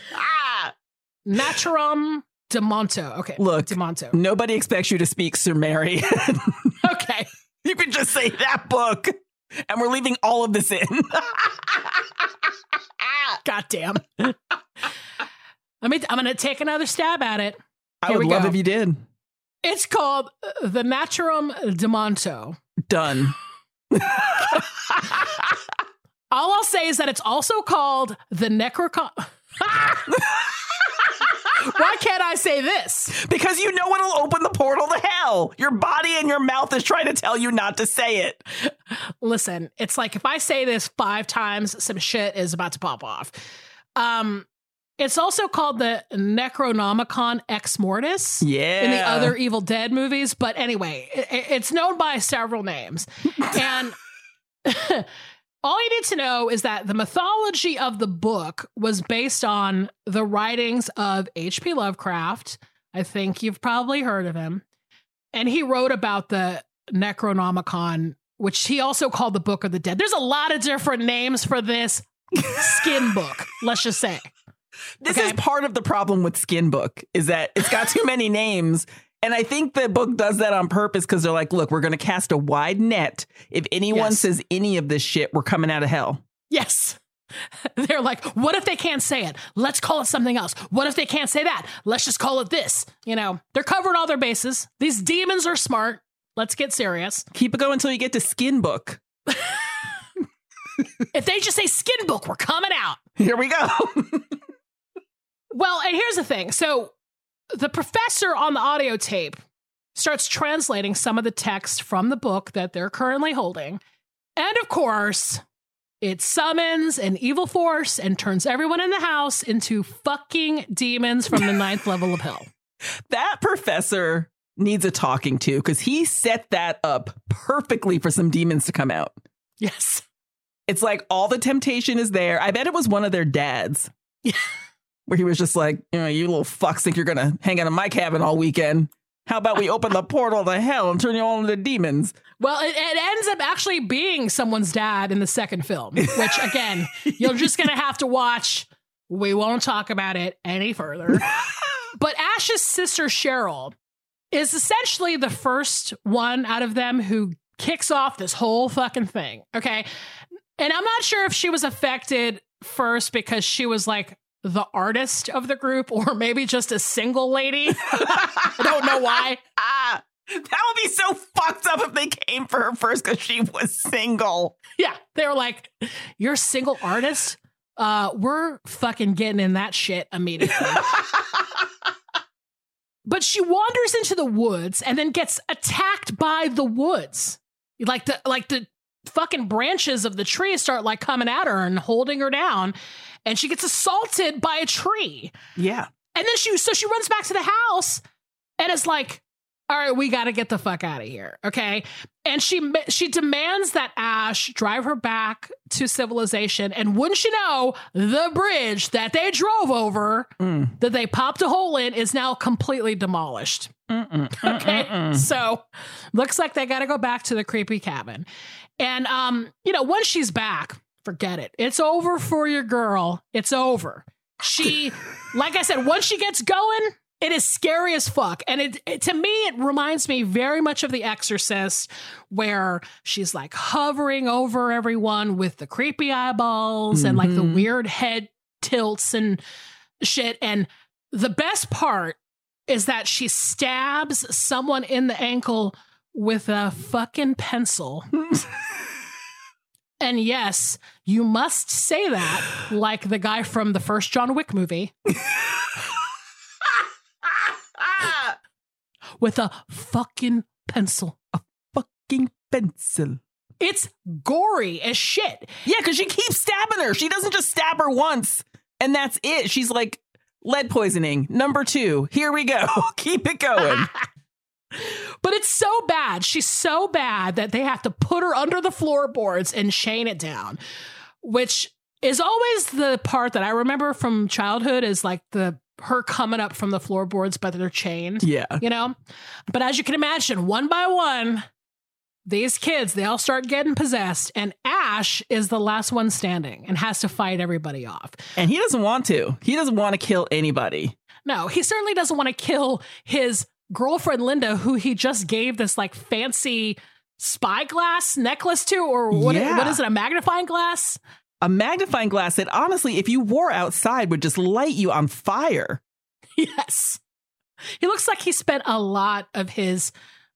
Naturom demonto. Okay Look, demonto. Nobody expects you to speak Sumerian. okay you can just say that book, and we're leaving all of this in. god damn i mean i'm gonna take another stab at it I Here would love go. if you did. it's called uh, the naturom demonto Done. all i'll say is that it's also called the necrocon why can't i say this Because you know it'll open the portal to hell. Your body and your mouth is trying to tell you not to say it. listen, it's like if I say this five times, some shit is about to pop off. Um, it's also called the Necronomicon Ex Mortis Yeah. in the other Evil Dead movies. But anyway, i- i- it's known by several names. and all you need to know is that the mythology of the book was based on the writings of H.P. Lovecraft. I think you've probably heard of him. And he wrote about the Necronomicon, which he also called the Book of the Dead. There's a lot of different names for this skin book, let's just say. This Okay. is part of the problem with Skin Book is that it's got too many names. And I think the book does that on purpose because they're like, look, we're going to cast a wide net. If anyone Yes. says any of this shit, we're coming out of hell. Yes. They're like, what if they can't say it? Let's call it something else. What if they can't say that? Let's just call it this. You know, they're covering all their bases. These demons are smart. Let's get serious. Keep it going until you get to Skin Book. If they just say skin book, we're coming out. Here we go. Well, and here's the thing. So the professor on the audio tape starts translating some of the text from the book that they're currently holding. And of course, it summons an evil force and turns everyone in the house into fucking demons from the ninth level of hell. that professor needs a talking to because he set that up perfectly for some demons to come out. Yes. It's like all the temptation is there. I bet it was one of their dads. Where he was just like, you know, you little fucks think you're gonna hang out in my cabin all weekend. How about we open the portal to hell and turn you all into demons? Well, it, it ends up actually being someone's dad in the second film, which again, you're just to have to watch. We won't talk about it any further. but Ash's sister Cheryl is essentially the first one out of them who kicks off this whole fucking thing. Okay. And I'm not sure if she was affected first because she was like the artist of the group or maybe just a single lady. I don't know why. Ah, That would be so fucked up if they came for her first because she was single. Yeah, they were like, "You're a single artist. Uh, we're fucking getting in that shit immediately." but she wanders into the woods and then gets attacked by the woods. Like the like the fucking branches of the tree start like coming at her and holding her down, and she gets assaulted by a tree. Yeah. And then she so she runs back to the house and is like, "All right, we got to get the fuck out of here." Okay? And she she demands that Ash drive her back to civilization and wouldn't you know, the bridge that they drove over Mm. that they popped a hole in is now completely demolished. Mm-mm. Okay. Mm-mm. So looks like they got to go back to the creepy cabin. And, um, you know, once she's back, forget it. It's over for your girl. It's over. She, like I said, once she gets going, it is scary as fuck. And it, it- to me, it reminds me very much of The Exorcist, where she's like hovering over everyone with the creepy eyeballs and like the Mhm. weird head tilts and shit. And the best part is that she stabs someone in the ankle with a fucking pencil. and yes, you must say that like the guy from the first John Wick movie with a fucking pencil. A fucking pencil. It's gory as shit. Yeah, because she keeps stabbing her. She doesn't just stab her once and that's it. She's like, lead poisoning. Number two. Here we go. Keep it going. But it's so bad. She's so bad that they have to put her under the floorboards and chain it down, which is always the part that I remember from childhood is like the her coming up from the floorboards, but they're chained. yeah. You know? But as you can imagine, one by one, these kids, they all start getting possessed, and Ash is the last one standing and has to fight everybody off. And he doesn't want to. He doesn't want to kill anybody. No, he certainly doesn't want to kill his girlfriend Linda, who he just gave this like fancy spyglass necklace to, or what, Yeah. what is it, a magnifying glass? A magnifying glass that honestly, if you wore outside, would just light you on fire. Yes. He looks like he spent a lot of his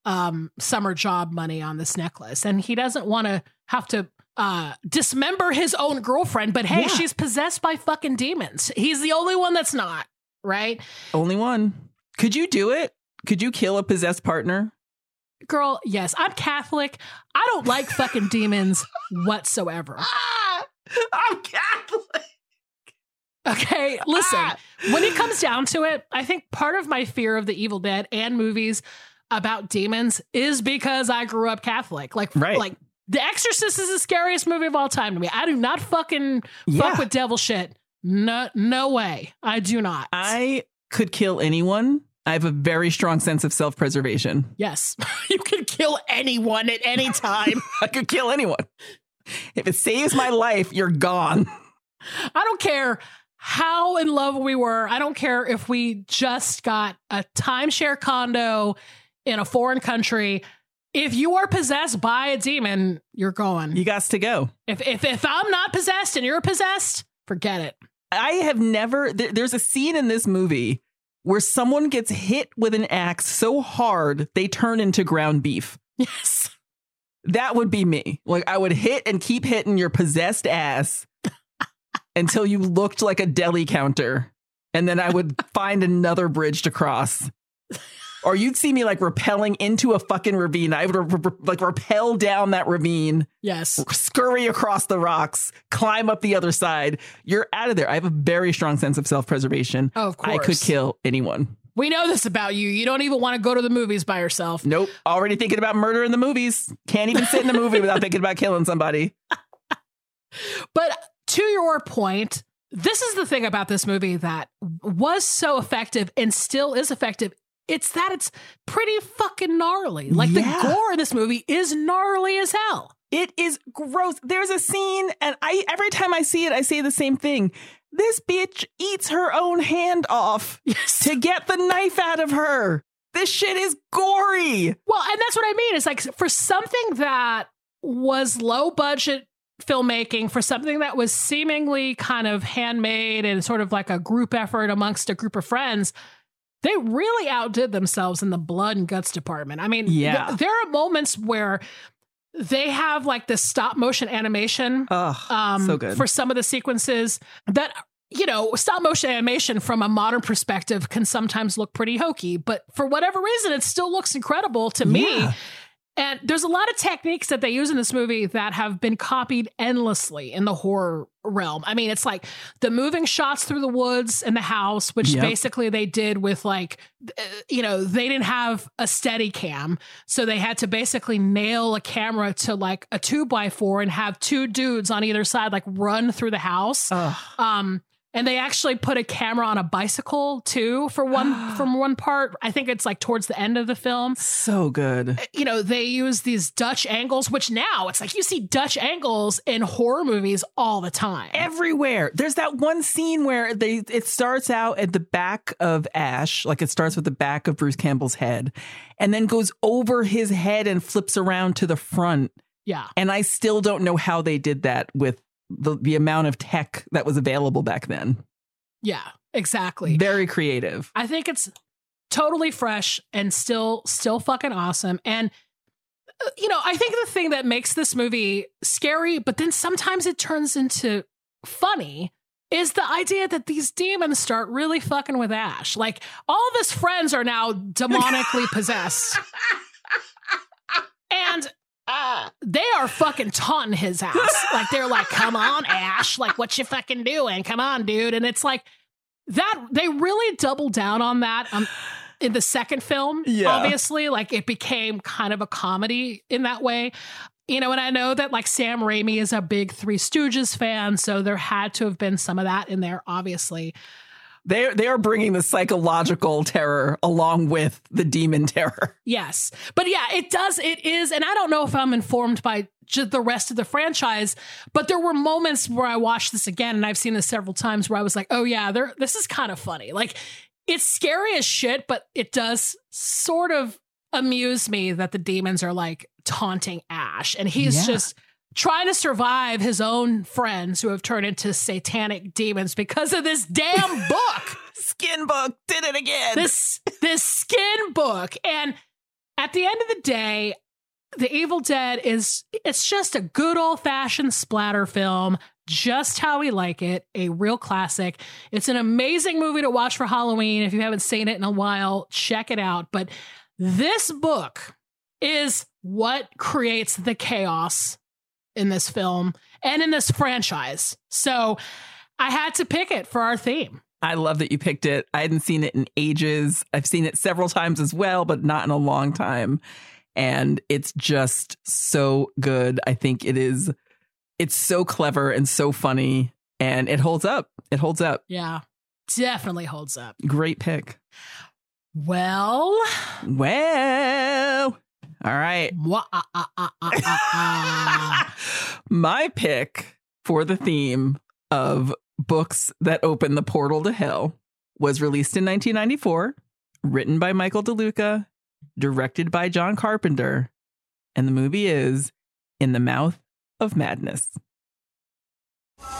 um, summer job money on this necklace, and he doesn't want to have to uh, dismember his own girlfriend. But hey, Yeah. she's possessed by fucking demons. He's the only one that's not, right? Only one. Could you do it? Could you kill a possessed partner? Girl, yes, I'm Catholic. I don't like fucking demons whatsoever. Ah, I'm Catholic. Okay, listen. Ah. when it comes down to it, I think part of my fear of the Evil Dead and movies about demons is because I grew up Catholic. Like, Right. like The Exorcist is the scariest movie of all time to me. I do not fucking Yeah. fuck with devil shit. No, no way. I do not. I could kill anyone. I have a very strong sense of self preservation. yes, you can kill anyone at any time. I could kill anyone. If it saves my life, you're gone. I don't care how in love we were. I don't care if we just got a timeshare condo in a foreign country. If you are possessed by a demon, you're going. You got to go. If if if I'm not possessed and you're possessed, forget it. I have never, there, there's a scene in this movie where someone gets hit with an axe so hard they turn into ground beef. Yes. That would be me. Like I would hit and keep hitting your possessed ass until you looked like a deli counter. And then I would find another bridge to cross. Or you'd see me like rappelling into a fucking ravine. I would like rappel down that ravine, Yes. scurry across the rocks, climb up the other side. You're out of there. I have a very strong sense of self preservation. Oh, of course. I could kill anyone. We know this about you. You don't even want to go to the movies by yourself. Nope. Already thinking about murder in the movies. Can't even sit in the movie without thinking about killing somebody. But to your point, this is the thing about this movie that was so effective and still is effective. It's that it's pretty fucking gnarly. Like Yeah. the gore in this movie is gnarly as hell. It is gross. There's a scene, and I every time I see it, I say the same thing. This bitch eats her own hand off Yes. to get the knife out of her. This shit is gory. Well, and that's what I mean. It's like for something that was low budget filmmaking, for something that was seemingly kind of handmade and sort of like a group effort amongst a group of friends, they really outdid themselves in the blood and guts department. I mean, Yeah. th- there are moments where they have like this stop motion animation Oh, um, so good. for some of the sequences that you know stop motion animation from a modern perspective can sometimes look pretty hokey but for whatever reason it still looks incredible to me Yeah. And there's a lot of techniques that they use in this movie that have been copied endlessly in the horror realm. I mean, it's like the moving shots through the woods and the house, which Yep. basically they did with like, uh, you know, they didn't have a steady cam. So they had to basically nail a camera to like a two by four and have two dudes on either side like run through the house. Ugh. Um, and they actually put a camera on a bicycle too for one from one part. I think it's like towards the end of the film so good. Uh, you know, they use these Dutch angles, which now it's like you see Dutch angles in horror movies all the time. everywhere. There's that one scene where they it starts out at the back of Ash, like it starts with the back of Bruce Campbell's head, and then goes over his head and flips around to the front. yeah. And I still don't know how they did that with the, the amount of tech that was available back then. Yeah. Exactly. Very creative. I think it's totally fresh and still still fucking awesome. And uh, you know, I think the thing that makes this movie scary, but then sometimes it turns into funny is the idea that these demons start really fucking with Ash. Like all of his friends are now demonically possessed. And they are fucking taunting his ass. Like they're like, "Come on, Ash! Like what you fucking doing? Come on, dude!" And it's like that. They really double down on that. Um, in the second film, Yeah. obviously, like it became kind of a comedy in that way. You know, and I know that like Sam Raimi is a big Three Stooges fan, so there had to have been some of that in there, obviously. They they are bringing the psychological terror along with the demon terror. Yes. But yeah, it does. It is. And I don't know if I'm informed by just the rest of the franchise, but there were moments where I watched this again and I've seen this several times where I was like, oh yeah, there, this is kind of funny. Like it's scary as shit, but it does sort of amuse me that the demons are like taunting Ash and he's Yeah. just trying to survive his own friends who have turned into satanic demons because of this damn book. Skin book did it again. this this skin book. And at the end of the day the evil dead is it's just a good old-fashioned splatter film just how we like it a real classic. It's an amazing movie to watch for halloween. If you haven't seen it in a while check it out. But this book is what creates the chaos in this film and in this franchise so i had to pick it for our theme I love that you picked it. I hadn't seen it in ages. I've seen it several times as well, but not in a long time. And it's just so good. I think it is it's so clever and so funny and it holds up. It holds up. Yeah, definitely holds up. Great pick. Well, Well, all right. wah, ah, ah, ah. My pick for the theme of books that open the portal to hell was released in 1994, written by Michael DeLuca, directed by John Carpenter, and the movie is In the Mouth of Madness.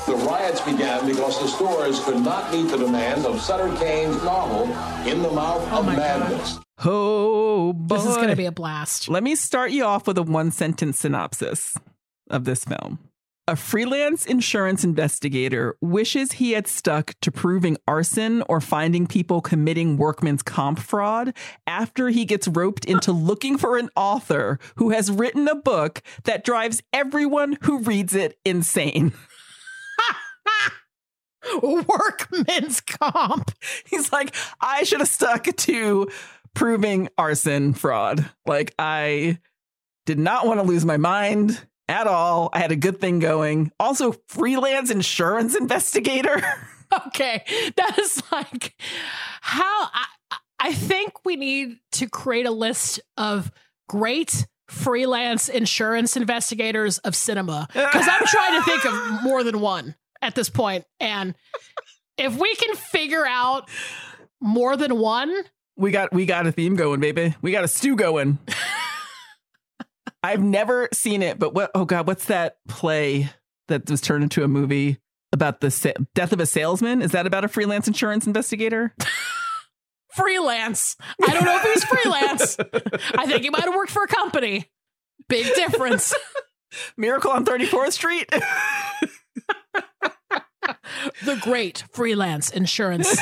The riots began because the stores could not meet the demand of Sutter Kane's novel, In the Mouth Oh of Madness. God. Oh, boy. this is going to be a blast. Let me start you off with a one sentence synopsis of this film. A freelance insurance investigator wishes he had stuck to proving arson or finding people committing workman's comp fraud after he gets roped into looking for an author who has written a book that drives everyone who reads it insane. Workman's comp. He's like, I should have stuck to proving arson fraud. Like, I did not want to lose my mind at all. I had a good thing going. Also, freelance insurance investigator. Okay, that is like how I, I think we need to create a list of great freelance insurance investigators of cinema because I'm trying to think of more than one at this point, and if we can figure out more than one, we got we got a theme going, baby. We got a stew going. I've never seen it, but what? Oh God, what's that play that was turned into a movie about the sa- death of a salesman? Is that about a freelance insurance investigator? freelance. I don't know if he's freelance. I think he might have worked for a company. Big difference. Miracle on 34th Street. the great freelance insurance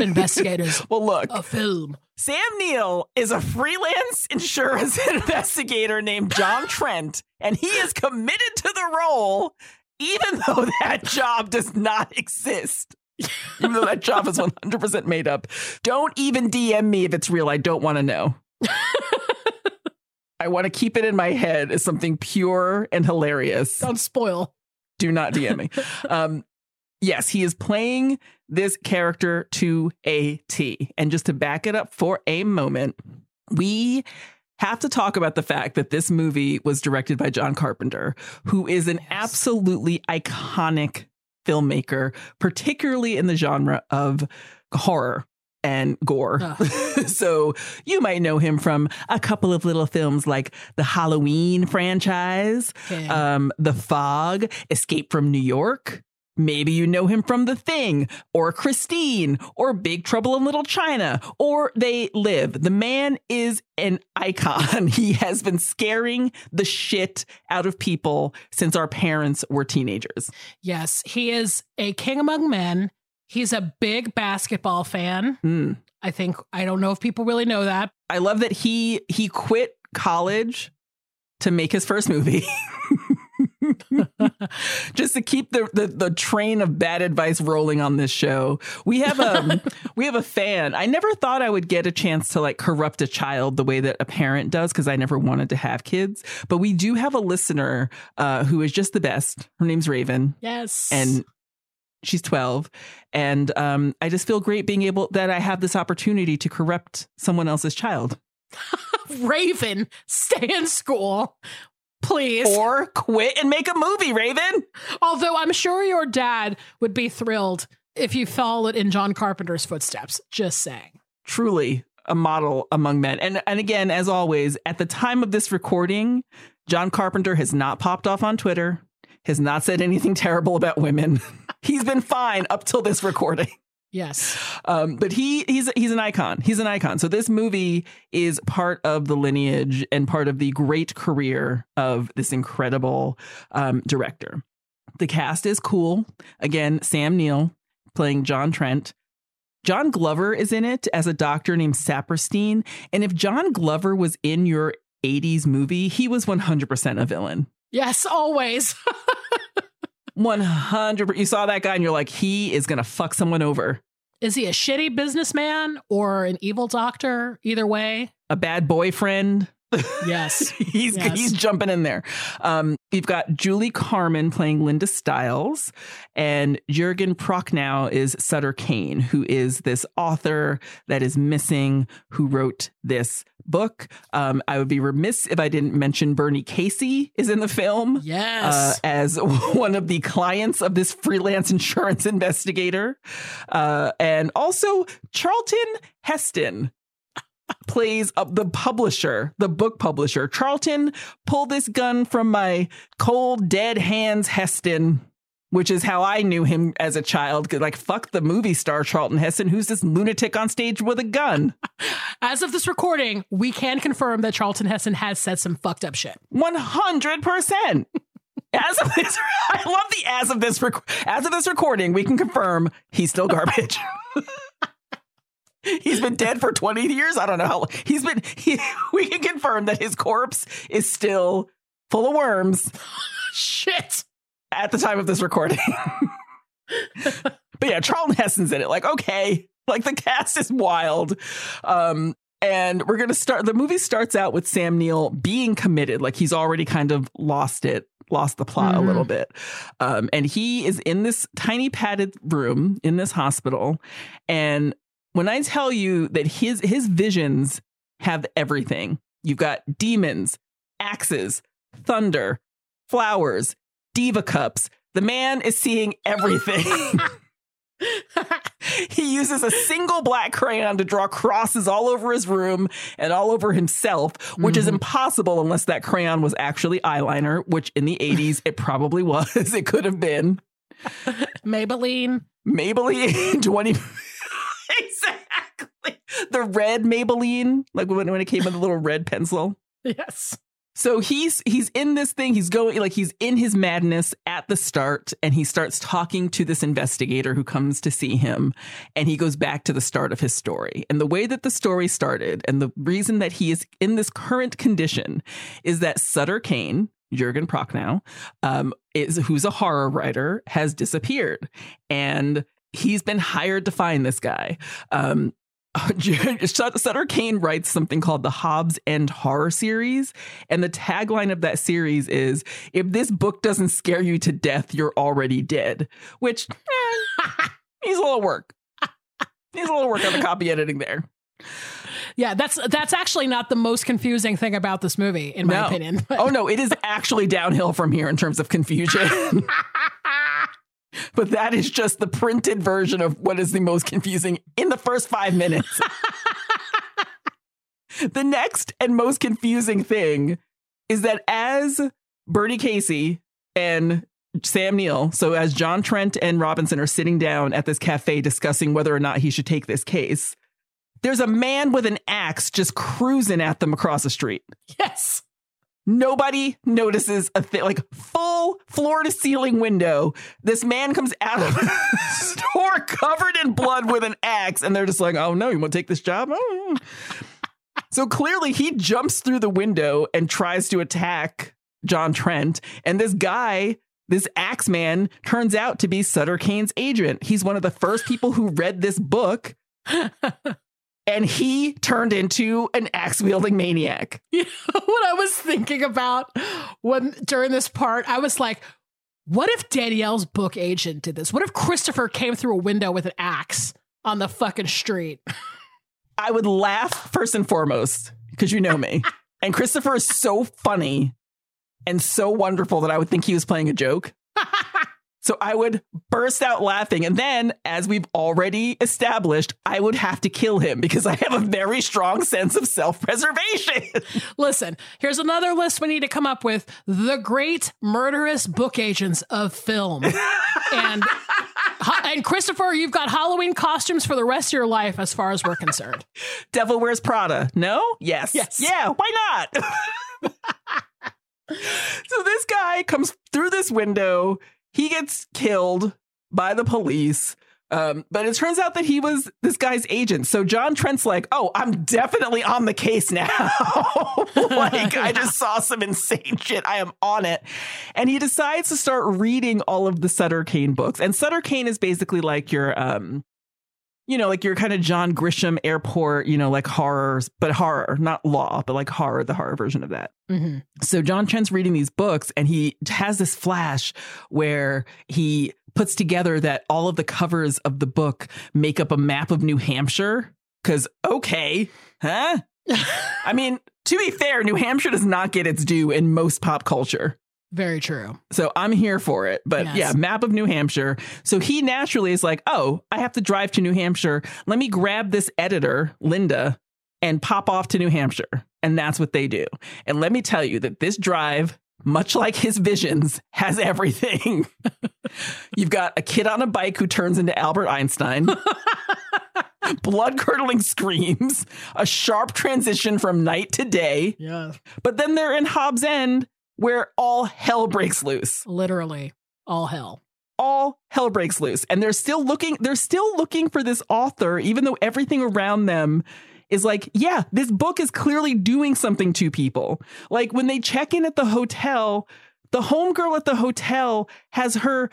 investigators well, look, a film. Sam Neill is a freelance insurance investigator named John Trent, and he is committed to the role, even though that job does not exist. even though that job is 100% made up. Don't even DM me if it's real. I don't want to know. I want to keep it in my head as something pure and hilarious. Don't spoil. Do not DM me. um, yes, he is playing this character to a T. And just to back it up for a moment, we have to talk about the fact that this movie was directed by John Carpenter, who is an absolutely iconic filmmaker, particularly in the genre of horror and gore. so you might know him from a couple of little films like the Halloween franchise, um, The Fog, Escape from New York. Maybe you know him from The Thing or Christine or Big Trouble in Little China or They Live. The man is an icon. He has been scaring the shit out of people since our parents were teenagers. Yes, he is a king among men. He's a big basketball fan. Mm. I think I don't know if people really know that. I love that he he quit college to make his first movie. Just to keep the, the the train of bad advice rolling on this show. We have a we have a fan. I never thought I would get a chance to like corrupt a child the way that a parent does because I never wanted to have kids. But we do have a listener uh, who is just the best. Her name's Raven Yes. and she's 12 and um, i just feel great being able that i have this opportunity to corrupt someone else's child Raven, stay in school. Please. or quit and make a movie raven Although I'm sure your dad would be thrilled if you followed in John Carpenter's footsteps. Just saying. truly a model among men and and again as always at the time of this recording john carpenter has not popped off on twitter has not said anything terrible about women he's been fine up till this recording Yes. Um, but he he's he's an icon. He's an icon. So this movie is part of the lineage and part of the great career of this incredible um, director. The cast is cool. Again, Sam Neill playing John Trent. John Glover is in it as a doctor named Saperstein. And if John Glover was in your 80s movie, he was 100% a villain. Yes, always. 100 you saw that guy and you're like he is going to fuck someone over. Is he a shitty businessman or an evil doctor? Either way. A bad boyfriend. Yes. he's Yes. he's jumping in there. Um, you've got Julie Carmen playing Linda Stiles, and Jurgen Prochnow is Sutter Kane, who is this author that is missing, who wrote this book. Um, I would be remiss if I didn't mention Bernie Casey is in the film. Yes. Uh, as one of the clients of this freelance insurance investigator. Uh, and also Charlton Heston plays up the publisher, the book publisher. Charlton, pull this gun from my cold, dead hands, Heston. Which is how I knew him as a child. Like, fuck the movie star Charlton Heston. Who's this lunatic on stage with a gun? As of this recording, we can confirm that Charlton Heston has said some fucked up shit. 100%. As of this, I love the as of this rec- as of this recording, we can confirm he's still garbage. he's been dead for 20 years. I don't know how long. He's been he, we can confirm that his corpse is still full of worms Shit. at the time of this recording. but yeah, Charlton Heston's in it. Like, okay. Like the cast is wild. Um, and we're gonna start the movie starts out with Sam Neill being committed, like he's already kind of lost it, lost the plot Mhm. a little bit. Um, and he is in this tiny padded room in this hospital. And when I tell you that his his visions have everything, you've got demons, axes, thunder, flowers, diva cups. The man is seeing everything. he uses a single black crayon to draw crosses all over his room and all over himself, which is Mhm. impossible unless that crayon was actually eyeliner, which in the 80s it probably was. It could have been. Maybelline. Maybelline 20. exactly. the red Maybelline, like when, when it came with a little red pencil. Yes. So he's he's in this thing. He's going like he's in his madness at the start, and he starts talking to this investigator who comes to see him, and he goes back to the start of his story. And the way that the story started, and the reason that he is in this current condition, is that Sutter Kane, Jurgen Prochnow, um, is who's a horror writer, has disappeared, and he's been hired to find this guy. Um, Sutter Kane writes something called the Hobbs End Horror Series. And the tagline of that series is If this book doesn't scare you to death, you're already dead. Which eh, needs a little work. Needs a little work on the copy editing there. Yeah, that's that's actually not the most confusing thing about this movie, in my No. opinion. Oh no, it is actually downhill from here in terms of confusion. but that is just the printed version of what is the most confusing in the first five minutes. the next and most confusing thing is that as Bernie Casey and Sam Neill, so as John Trent and Robinson are sitting down at this cafe discussing whether or not he should take this case, there's a man with an axe just cruising at them across the street. yes. Nobody notices a thing like full floor to ceiling window. This man comes out of the store covered in blood with an axe, and they're just like, "Oh no, you want to take this job?" Oh. So clearly, he jumps through the window and tries to attack John Trent, and this guy. This axe man turns out to be Sutter Kane's agent. He's one of the first people who read this book, and he turned into an axe wielding maniac. You know what I was thinking about when during this part? I was like, what if Danielle's book agent did this? What if Christopher came through a window with an axe on the fucking street? I would laugh first and foremost because you know me. and Christopher is so funny and so wonderful that I would think he was playing a joke. So I would burst out laughing. And then, as we've already established, I would have to kill him because I have a very strong sense of self preservation. Listen, here's another list we need to come up with the great murderous book agents of film. and and Christopher, you've got Halloween costumes for the rest of your life as far as we're concerned. Devil Wears Prada. No? Yes. Yes. Yeah, why not? so this guy comes through this window. He gets killed by the police. Um, but it turns out that he was this guy's agent. So John Trent's like, oh, I'm definitely on the case now. like, I just saw some insane shit. I am on it. And he decides to start reading all of the Sutter Kane books. And Sutter Kane is basically like your um, you know, like your kind of John Grisham airport, you know, like horrors, but horror, not law, but like horror, the horror version of that. Mhm. So John Trent's reading these books and he has this flash where he puts together that all of the covers of the book make up a map of New Hampshire. Cause okay, huh? I mean, to be fair, New Hampshire does not get its due in most pop culture. Very true. So I'm here for it. But Yes. yeah, map of New Hampshire. So he naturally is like, oh, I have to drive to New Hampshire. Let me grab this editor, Linda, and pop off to New Hampshire. And that's what they do. And let me tell you that this drive, much like his visions, has everything. You've got a kid on a bike who turns into Albert Einstein. Blood curdling screams, a sharp transition from night to day. Yeah. But then they're in Hobbs End where all hell breaks loose. Literally all hell. All hell breaks loose. And they're still looking they're still looking for this author even though everything around them is like, yeah, this book is clearly doing something to people. Like when they check in at the hotel, the homegirl at the hotel has her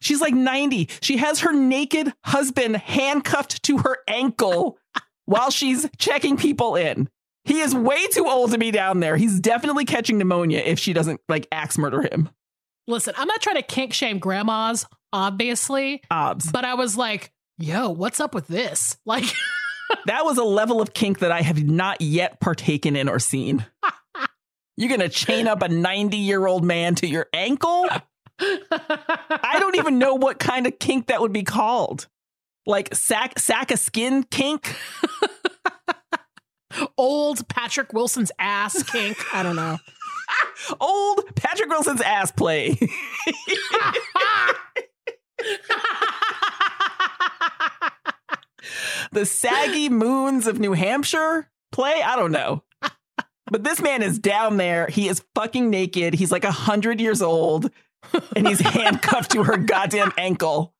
she's like 90. She has her naked husband handcuffed to her ankle while she's checking people in. He is way too old to be down there. He's definitely catching pneumonia if she doesn't like axe murder him. Listen, I'm not trying to kink shame grandmas, obviously, Obs. but I was like, yo, what's up with this? Like, That was a level of kink that I have not yet partaken in or seen. You're going to chain up a 90 year old man to your ankle? I don't even know what kind of kink that would be called. Like sack sack of skin kink? old Patrick Wilson's ass kink. I don't know. Old Patrick Wilson's ass play. the saggy moons of New Hampshire play. I don't know. But this man is down there. He is fucking naked. He's like a hundred years old, and he's handcuffed to her goddamn ankle.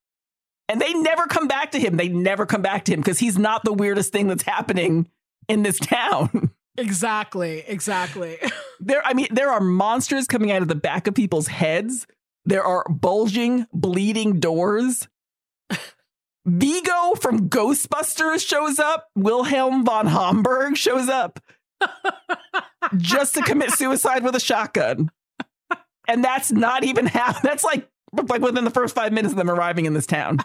And they never come back to him. They never come back to him because he's not the weirdest thing that's happening in this town. Exactly. Exactly. There, I mean, there are monsters coming out of the back of people's heads. There are bulging, bleeding doors. Vigo from Ghostbusters shows up. Wilhelm von Homburg shows up just to commit suicide with a shotgun. And that's not even half. That's like like within the first five minutes of them arriving in this town.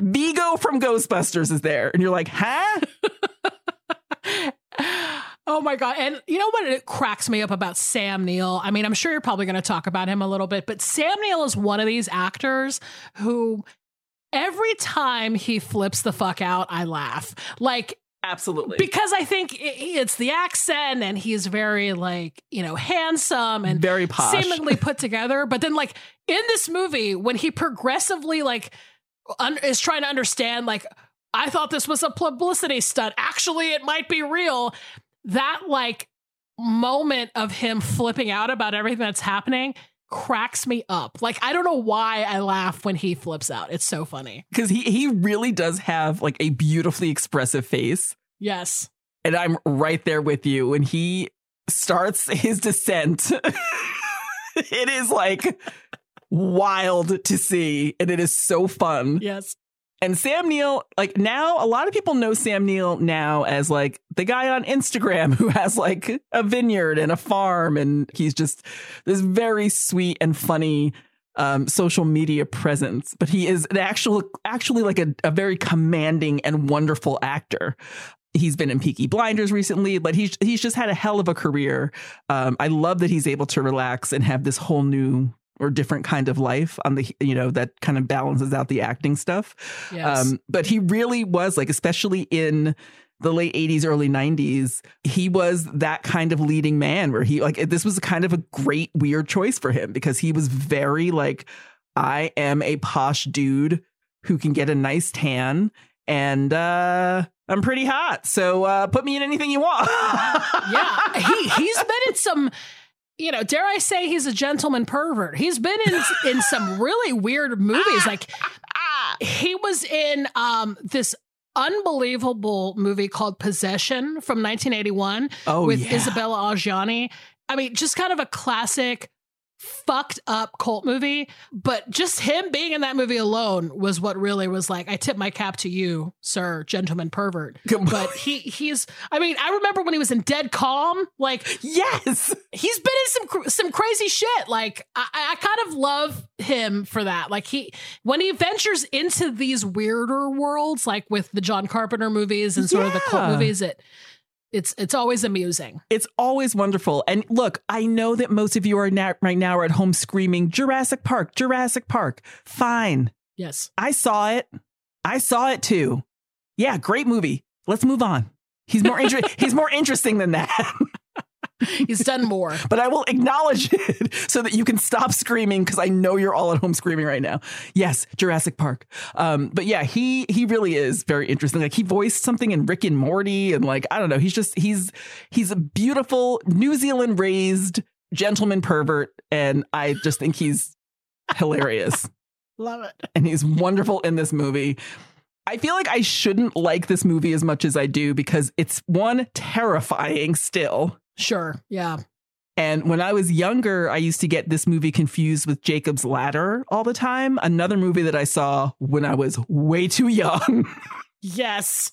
Vigo from Ghostbusters is there, and you're like, huh? Oh my god! And you know what? It cracks me up about Sam Neill. I mean, I'm sure you're probably going to talk about him a little bit, but Sam Neill is one of these actors who, every time he flips the fuck out, I laugh. Like Absolutely. because I think it's the accent, and he's very like you know handsome and Very posh. seemingly put together. But then, like in this movie, when he progressively like un- is trying to understand, like I thought this was a publicity stunt. Actually, it might be real. That like moment of him flipping out about everything that's happening cracks me up. Like I don't know why I laugh when he flips out. It's so funny. because he he really does have like a beautifully expressive face, Yes. and I'm right there with you when he starts his descent. it is like wild to see, and it is so fun. Yes. And Sam Neill, like now, a lot of people know Sam Neill now as like the guy on Instagram who has like a vineyard and a farm, and he's just this very sweet and funny um, social media presence. But he is an actual, actually like a, a very commanding and wonderful actor. He's been in Peaky Blinders recently, but he's he's just had a hell of a career. Um, I love that he's able to relax and have this whole new or different kind of life on the you know that kind of balances out the acting stuff. Yes. Um, but he really was like, especially in the late 80s, early 90s, he was that kind of leading man where he like this was kind of a great weird choice for him because he was very like, I am a posh dude who can get a nice tan and uh I'm pretty hot. So uh put me in anything you want. yeah, he he's been in some. You know, dare I say he's a gentleman pervert? He's been in in some really weird movies. Like he was in um this unbelievable movie called Possession from 1981 Oh, with yeah. Isabella Adjani. I mean, just kind of a classic fucked up cult movie, but just him being in that movie alone was what really was like, I tip my cap to you, sir, gentleman pervert. But he he's I mean, I remember when he was in Dead Calm, like yes. he's been in some some crazy shit. Like I, I kind of love him for that. Like he when he ventures into these weirder worlds, like with the John Carpenter movies and sort of the cult movies, it it's it's always amusing. It's always wonderful. And look, I know that most of you are now, right now are at home screaming Jurassic Park, Jurassic Park. Fine. Yes. I saw it. I saw it too. Yeah, great movie. Let's move on. He's more inter- he's more interesting than that. He's done more. but I will acknowledge it so that you can stop screaming because I know you're all at home screaming right now. Yes, Jurassic Park. Um, but yeah, he he really is very interesting. Like he voiced something in Rick and Morty, and like I don't know, he's just he's he's a beautiful New Zealand raised gentleman pervert, and I just think he's hilarious Love it. and he's wonderful in this movie. I feel like I shouldn't like this movie as much as I do because it's one terrifying still. Sure. Yeah. And when I was younger, I used to get this movie confused with Jacob's Ladder all the time. Another movie that I saw when I was way too young. Yes.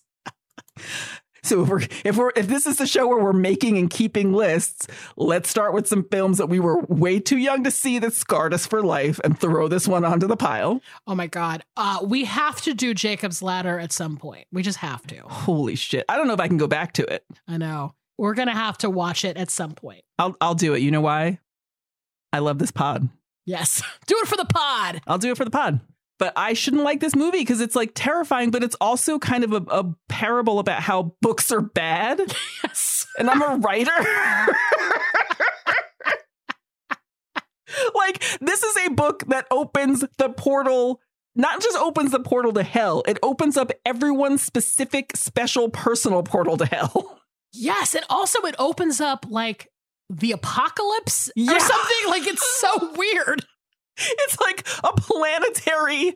so if we're if we're if this is the show where we're making and keeping lists, let's start with some films that we were way too young to see that scarred us for life and throw this one onto the pile. Oh my God. Uh, we have to do Jacob's Ladder at some point. We just have to. Holy shit. I don't know if I can go back to it. I know. We're gonna have to watch it at some point. I'll I'll do it. You know why? I love this pod. Yes. Do it for the pod. I'll do it for the pod. But I shouldn't like this movie because it's like terrifying, but it's also kind of a, a parable about how books are bad. Yes. And I'm a writer. like, this is a book that opens the portal not just opens the portal to hell, it opens up everyone's specific, special, personal portal to hell. Yes, and also it opens up like the apocalypse Yeah. or something. Like it's so weird. It's like a planetary,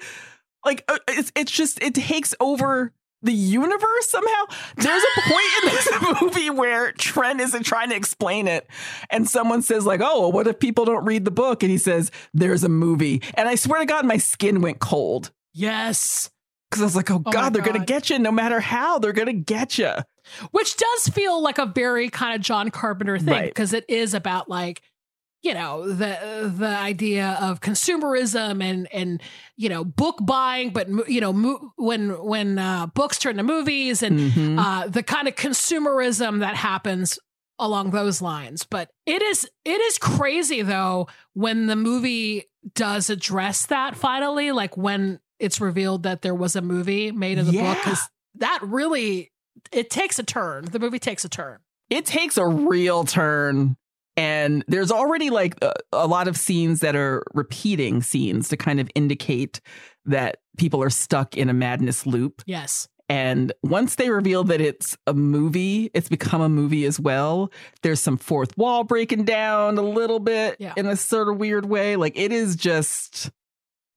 like uh, it's it's just it takes over the universe somehow. There's a point in this movie where Trent isn't trying to explain it, and someone says like, "Oh, well, what if people don't read the book?" And he says, "There's a movie," and I swear to God, my skin went cold Yes. Because I was like, "Oh my God, they're gonna get you no matter how. They're gonna get you." Which does feel like a very kind of John Carpenter thing Right. because it is about like you know the the idea of consumerism and and you know book buying but you know mo- when when uh, books turn to movies and Mhm. uh, the kind of consumerism that happens along those lines. But it is it is crazy though when the movie does address that finally, like when it's revealed that there was a movie made of the book, Yeah. because that really it takes a turn. The movie takes a turn. it takes a real turn and there's already like a, a lot of scenes that are repeating scenes to kind of indicate that people are stuck in a madness loop Yes. and once they reveal that it's a movie it's become a movie as well there's some fourth wall breaking down a little bit Yeah. in a sort of weird way like it is just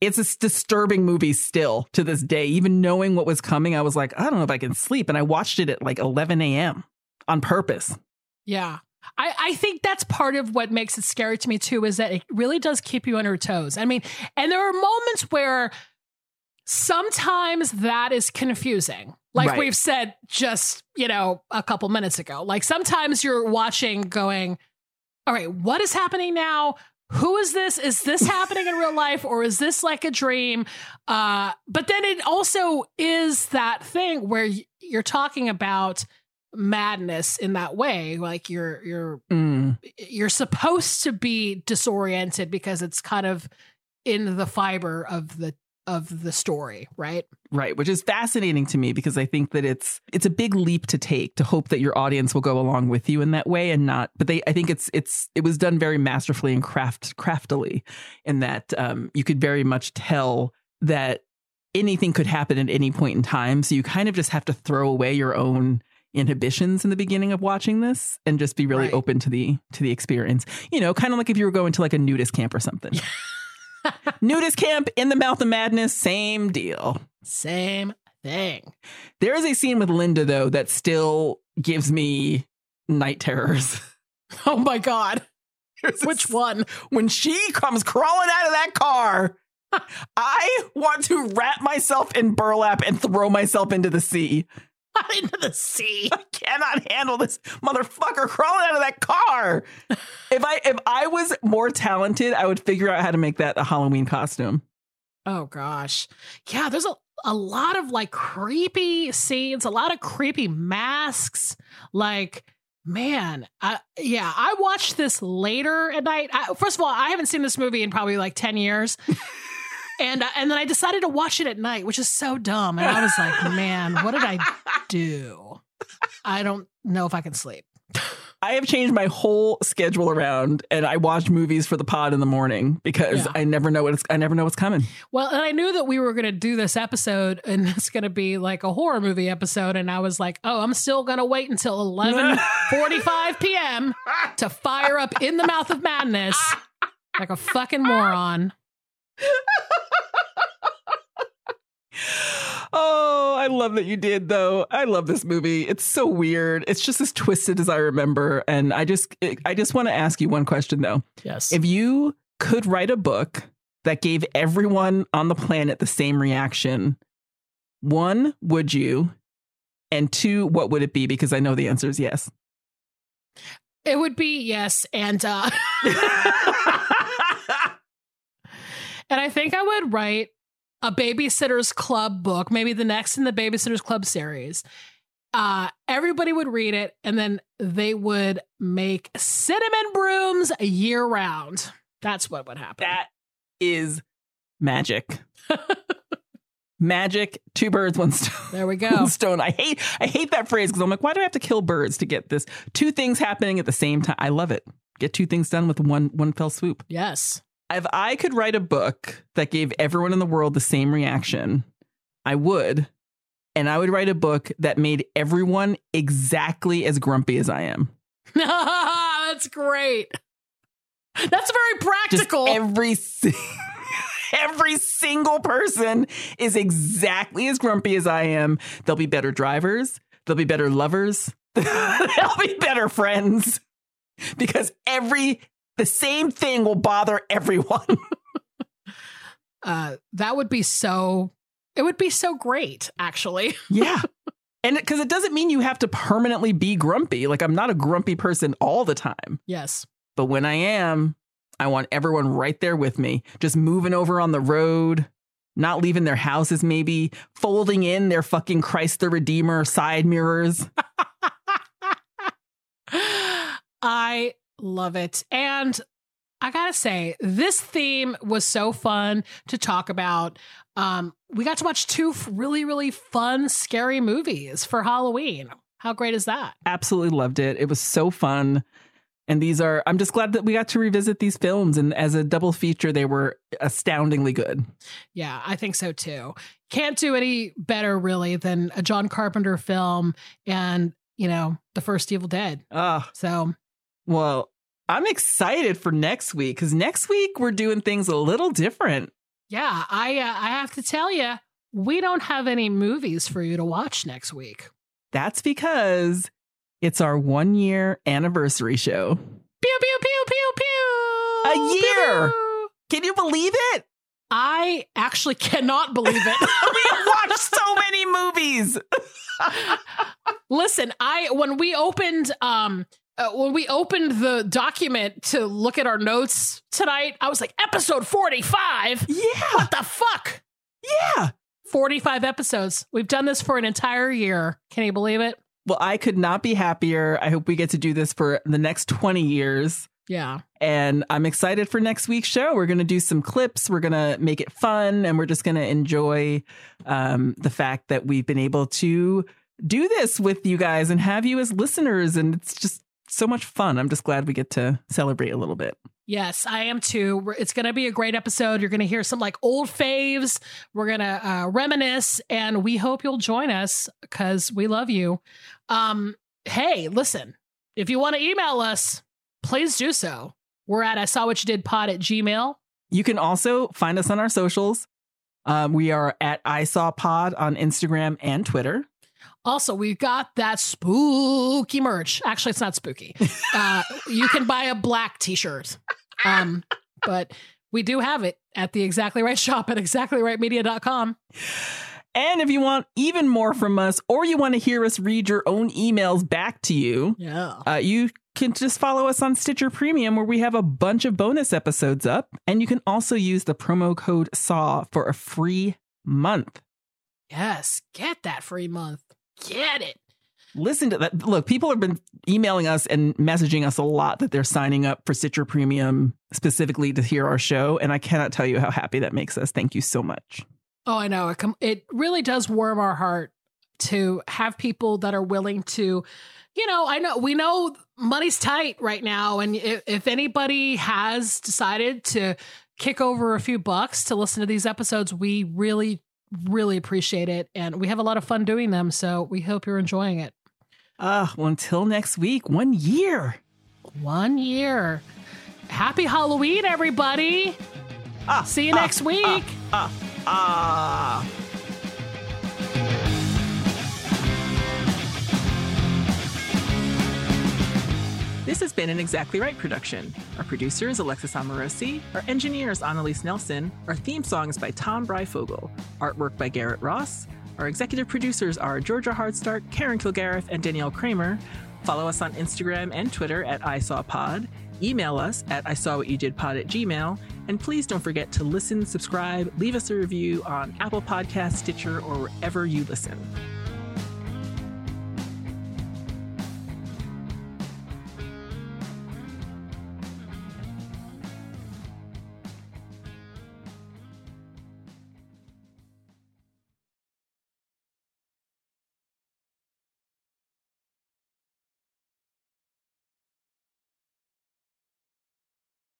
it's a disturbing movie still to this day even knowing what was coming i was like i don't know if i can sleep and i watched it at like 11 a.m on purpose Yeah. I, I think that's part of what makes it scary to me too, is that it really does keep you on your toes. I mean, and there are moments where sometimes that is confusing. Like Right. we've said just, you know, a couple minutes ago. Like sometimes you're watching going, all right, what is happening now? Who is this? Is this happening in real life or is this like a dream? Uh, but then it also is that thing where you're talking about madness in that way like you're you're Mm. you're supposed to be disoriented because it's kind of in the fiber of the of the story right Right, which is fascinating to me because I think that it's it's a big leap to take to hope that your audience will go along with you in that way and not but they I think it's it's it was done very masterfully and craft craftily in that um you could very much tell that anything could happen at any point in time so you kind of just have to throw away your own inhibitions in the beginning of watching this and just be really Right. open to the to the experience. You know, kind of like if you were going to like a nudist camp or something. nudist camp in the mouth of madness, same deal. same thing There is a scene with Linda though that still gives me night terrors. oh my god There's which one When she comes crawling out of that car, I want to wrap myself in burlap and throw myself into the sea. into the sea. I cannot handle this motherfucker crawling out of that car. If I if I was more talented, I would figure out how to make that a Halloween costume. oh gosh. Yeah there's a a lot of like creepy scenes a lot of creepy masks. Like man I, yeah i watched this later at night. I, first of all i haven't seen this movie in probably like 10 years and uh, and then i decided to watch it at night which is so dumb and i was like man what did i do i don't know if i can sleep I have changed my whole schedule around and I watch movies for the pod in the morning because Yeah. I never know what it's I never know what's coming. Well, and I knew that we were going to do this episode and it's going to be like a horror movie episode. And I was like, oh, I'm still going to wait until 11.45 p.m. to fire up In the Mouth of Madness like a fucking moron. Oh, I love that you did though. I love this movie. It's so weird. It's just as twisted as I remember and I just I just want to ask you one question though. Yes. If you could write a book that gave everyone on the planet the same reaction, one, would you? And two, what would it be? Because I know the answer is yes. it would be yes. And, uh, and I think I would write a Babysitter's Club book, maybe the next in the Babysitter's Club series. Uh, everybody would read it, and then they would make cinnamon brooms year round. That's what would happen. that is magic. magic, two birds, one stone. there we One go. stone. I hate I hate that phrase because I'm like, why do I have to kill birds to get this? Two things happening at the same time. I love it. Get two things done with one one fell swoop. Yes. If I could write a book that gave everyone in the world the same reaction, I would. And I would write a book that made everyone exactly as grumpy as I am. That's great. That's very Just practical. every si- every single person is exactly as grumpy as I am. They'll be better drivers. They'll be better lovers. they'll be better friends because every the same thing will bother everyone. uh, that would be so. It would be so great, actually. yeah. And because it doesn't mean you have to permanently be grumpy. Like I'm not a grumpy person all the time. Yes. But when I am, I want everyone right there with me, just moving over on the road, not leaving their houses, maybe folding in their fucking Christ the Redeemer side mirrors. I love it. And I gotta say, this theme was so fun to talk about. Um, we got to watch two really, really fun, scary movies for Halloween. How great is that? Absolutely loved it. It was so fun. And these are, I'm just glad that we got to revisit these films. And as a double feature, they were astoundingly good. Yeah, I think so too. Can't do any better, really, than a John Carpenter film and, you know, the first Evil Dead. Ah, So, well, I'm excited for next week because next week we're doing things a little different. yeah, I, uh, I have to tell you, we don't have any movies for you to watch next week. That's because it's our one year anniversary show. Pew pew pew pew pew. A year. pew. Can you believe it? I actually cannot believe it. we watched so many movies. Listen, I when we opened um uh, when we opened the document to look at our notes tonight, I was like episode 45. Yeah, What the fuck? yeah. 45 episodes. We've done this for an entire year. Can you believe it? Well, I could not be happier. I hope we get to do this for the next 20 years. Yeah. And I'm excited for next week's show. We're going to do some clips. We're going to make it fun. And we're just going to enjoy um, the fact that we've been able to do this with you guys and have you as listeners. And it's just so much fun. I'm just glad we get to celebrate a little bit. Yes, I am too. It's going to be a great episode. You're going to hear some like old faves. We're going to uh, reminisce, and we hope you'll join us because we love you. Um, hey, listen, if you want to email us, please do so. We're at I saw what you did pod at Gmail. You can also find us on our socials. Um, we are at I Saw Pod on Instagram and Twitter. Also, we've got that spooky merch. Actually, it's not spooky. Uh, you can buy a black t-shirt. Um, but we do have it at the exactly right shop at exactlyrightmedia.com. And if you want even more from us, or you want to hear us read your own emails back to you, Yeah. uh, you can just follow us on Stitcher Premium, where we have a bunch of bonus episodes up. And you can also use the promo code SAW for a free month. Yes, get that free month. Get it. Listen to that. Look, people have been emailing us and messaging us a lot that they're signing up for Stitcher Premium specifically to hear our show. And I cannot tell you how happy that makes us. Thank you so much. Oh, I know. It, com- it really does warm our heart to have people that are willing to, you know, I know we know money's tight right now. And if, if anybody has decided to kick over a few bucks to listen to these episodes, we really, really appreciate it. And we have a lot of fun doing them. So we hope you're enjoying it. Uh, well, until next week, one year. One year. Happy Halloween, everybody. Ah, See you next week. Ah, ah. This has been an Exactly Right production. Our producer is Alexis Amorosi. Our engineer is Annalise Nelson. Our theme song is by Tom Breyfogle. Artwork by Garrett Ross. Our executive producers are Georgia Hardstark, Karen Kilgariff, and Danielle Kramer. Follow us on Instagram and Twitter at ISawPod. Email us at I saw what you did pod at Gmail. And please don't forget to listen, subscribe, leave us a review on Apple Podcasts, Stitcher, or wherever you listen.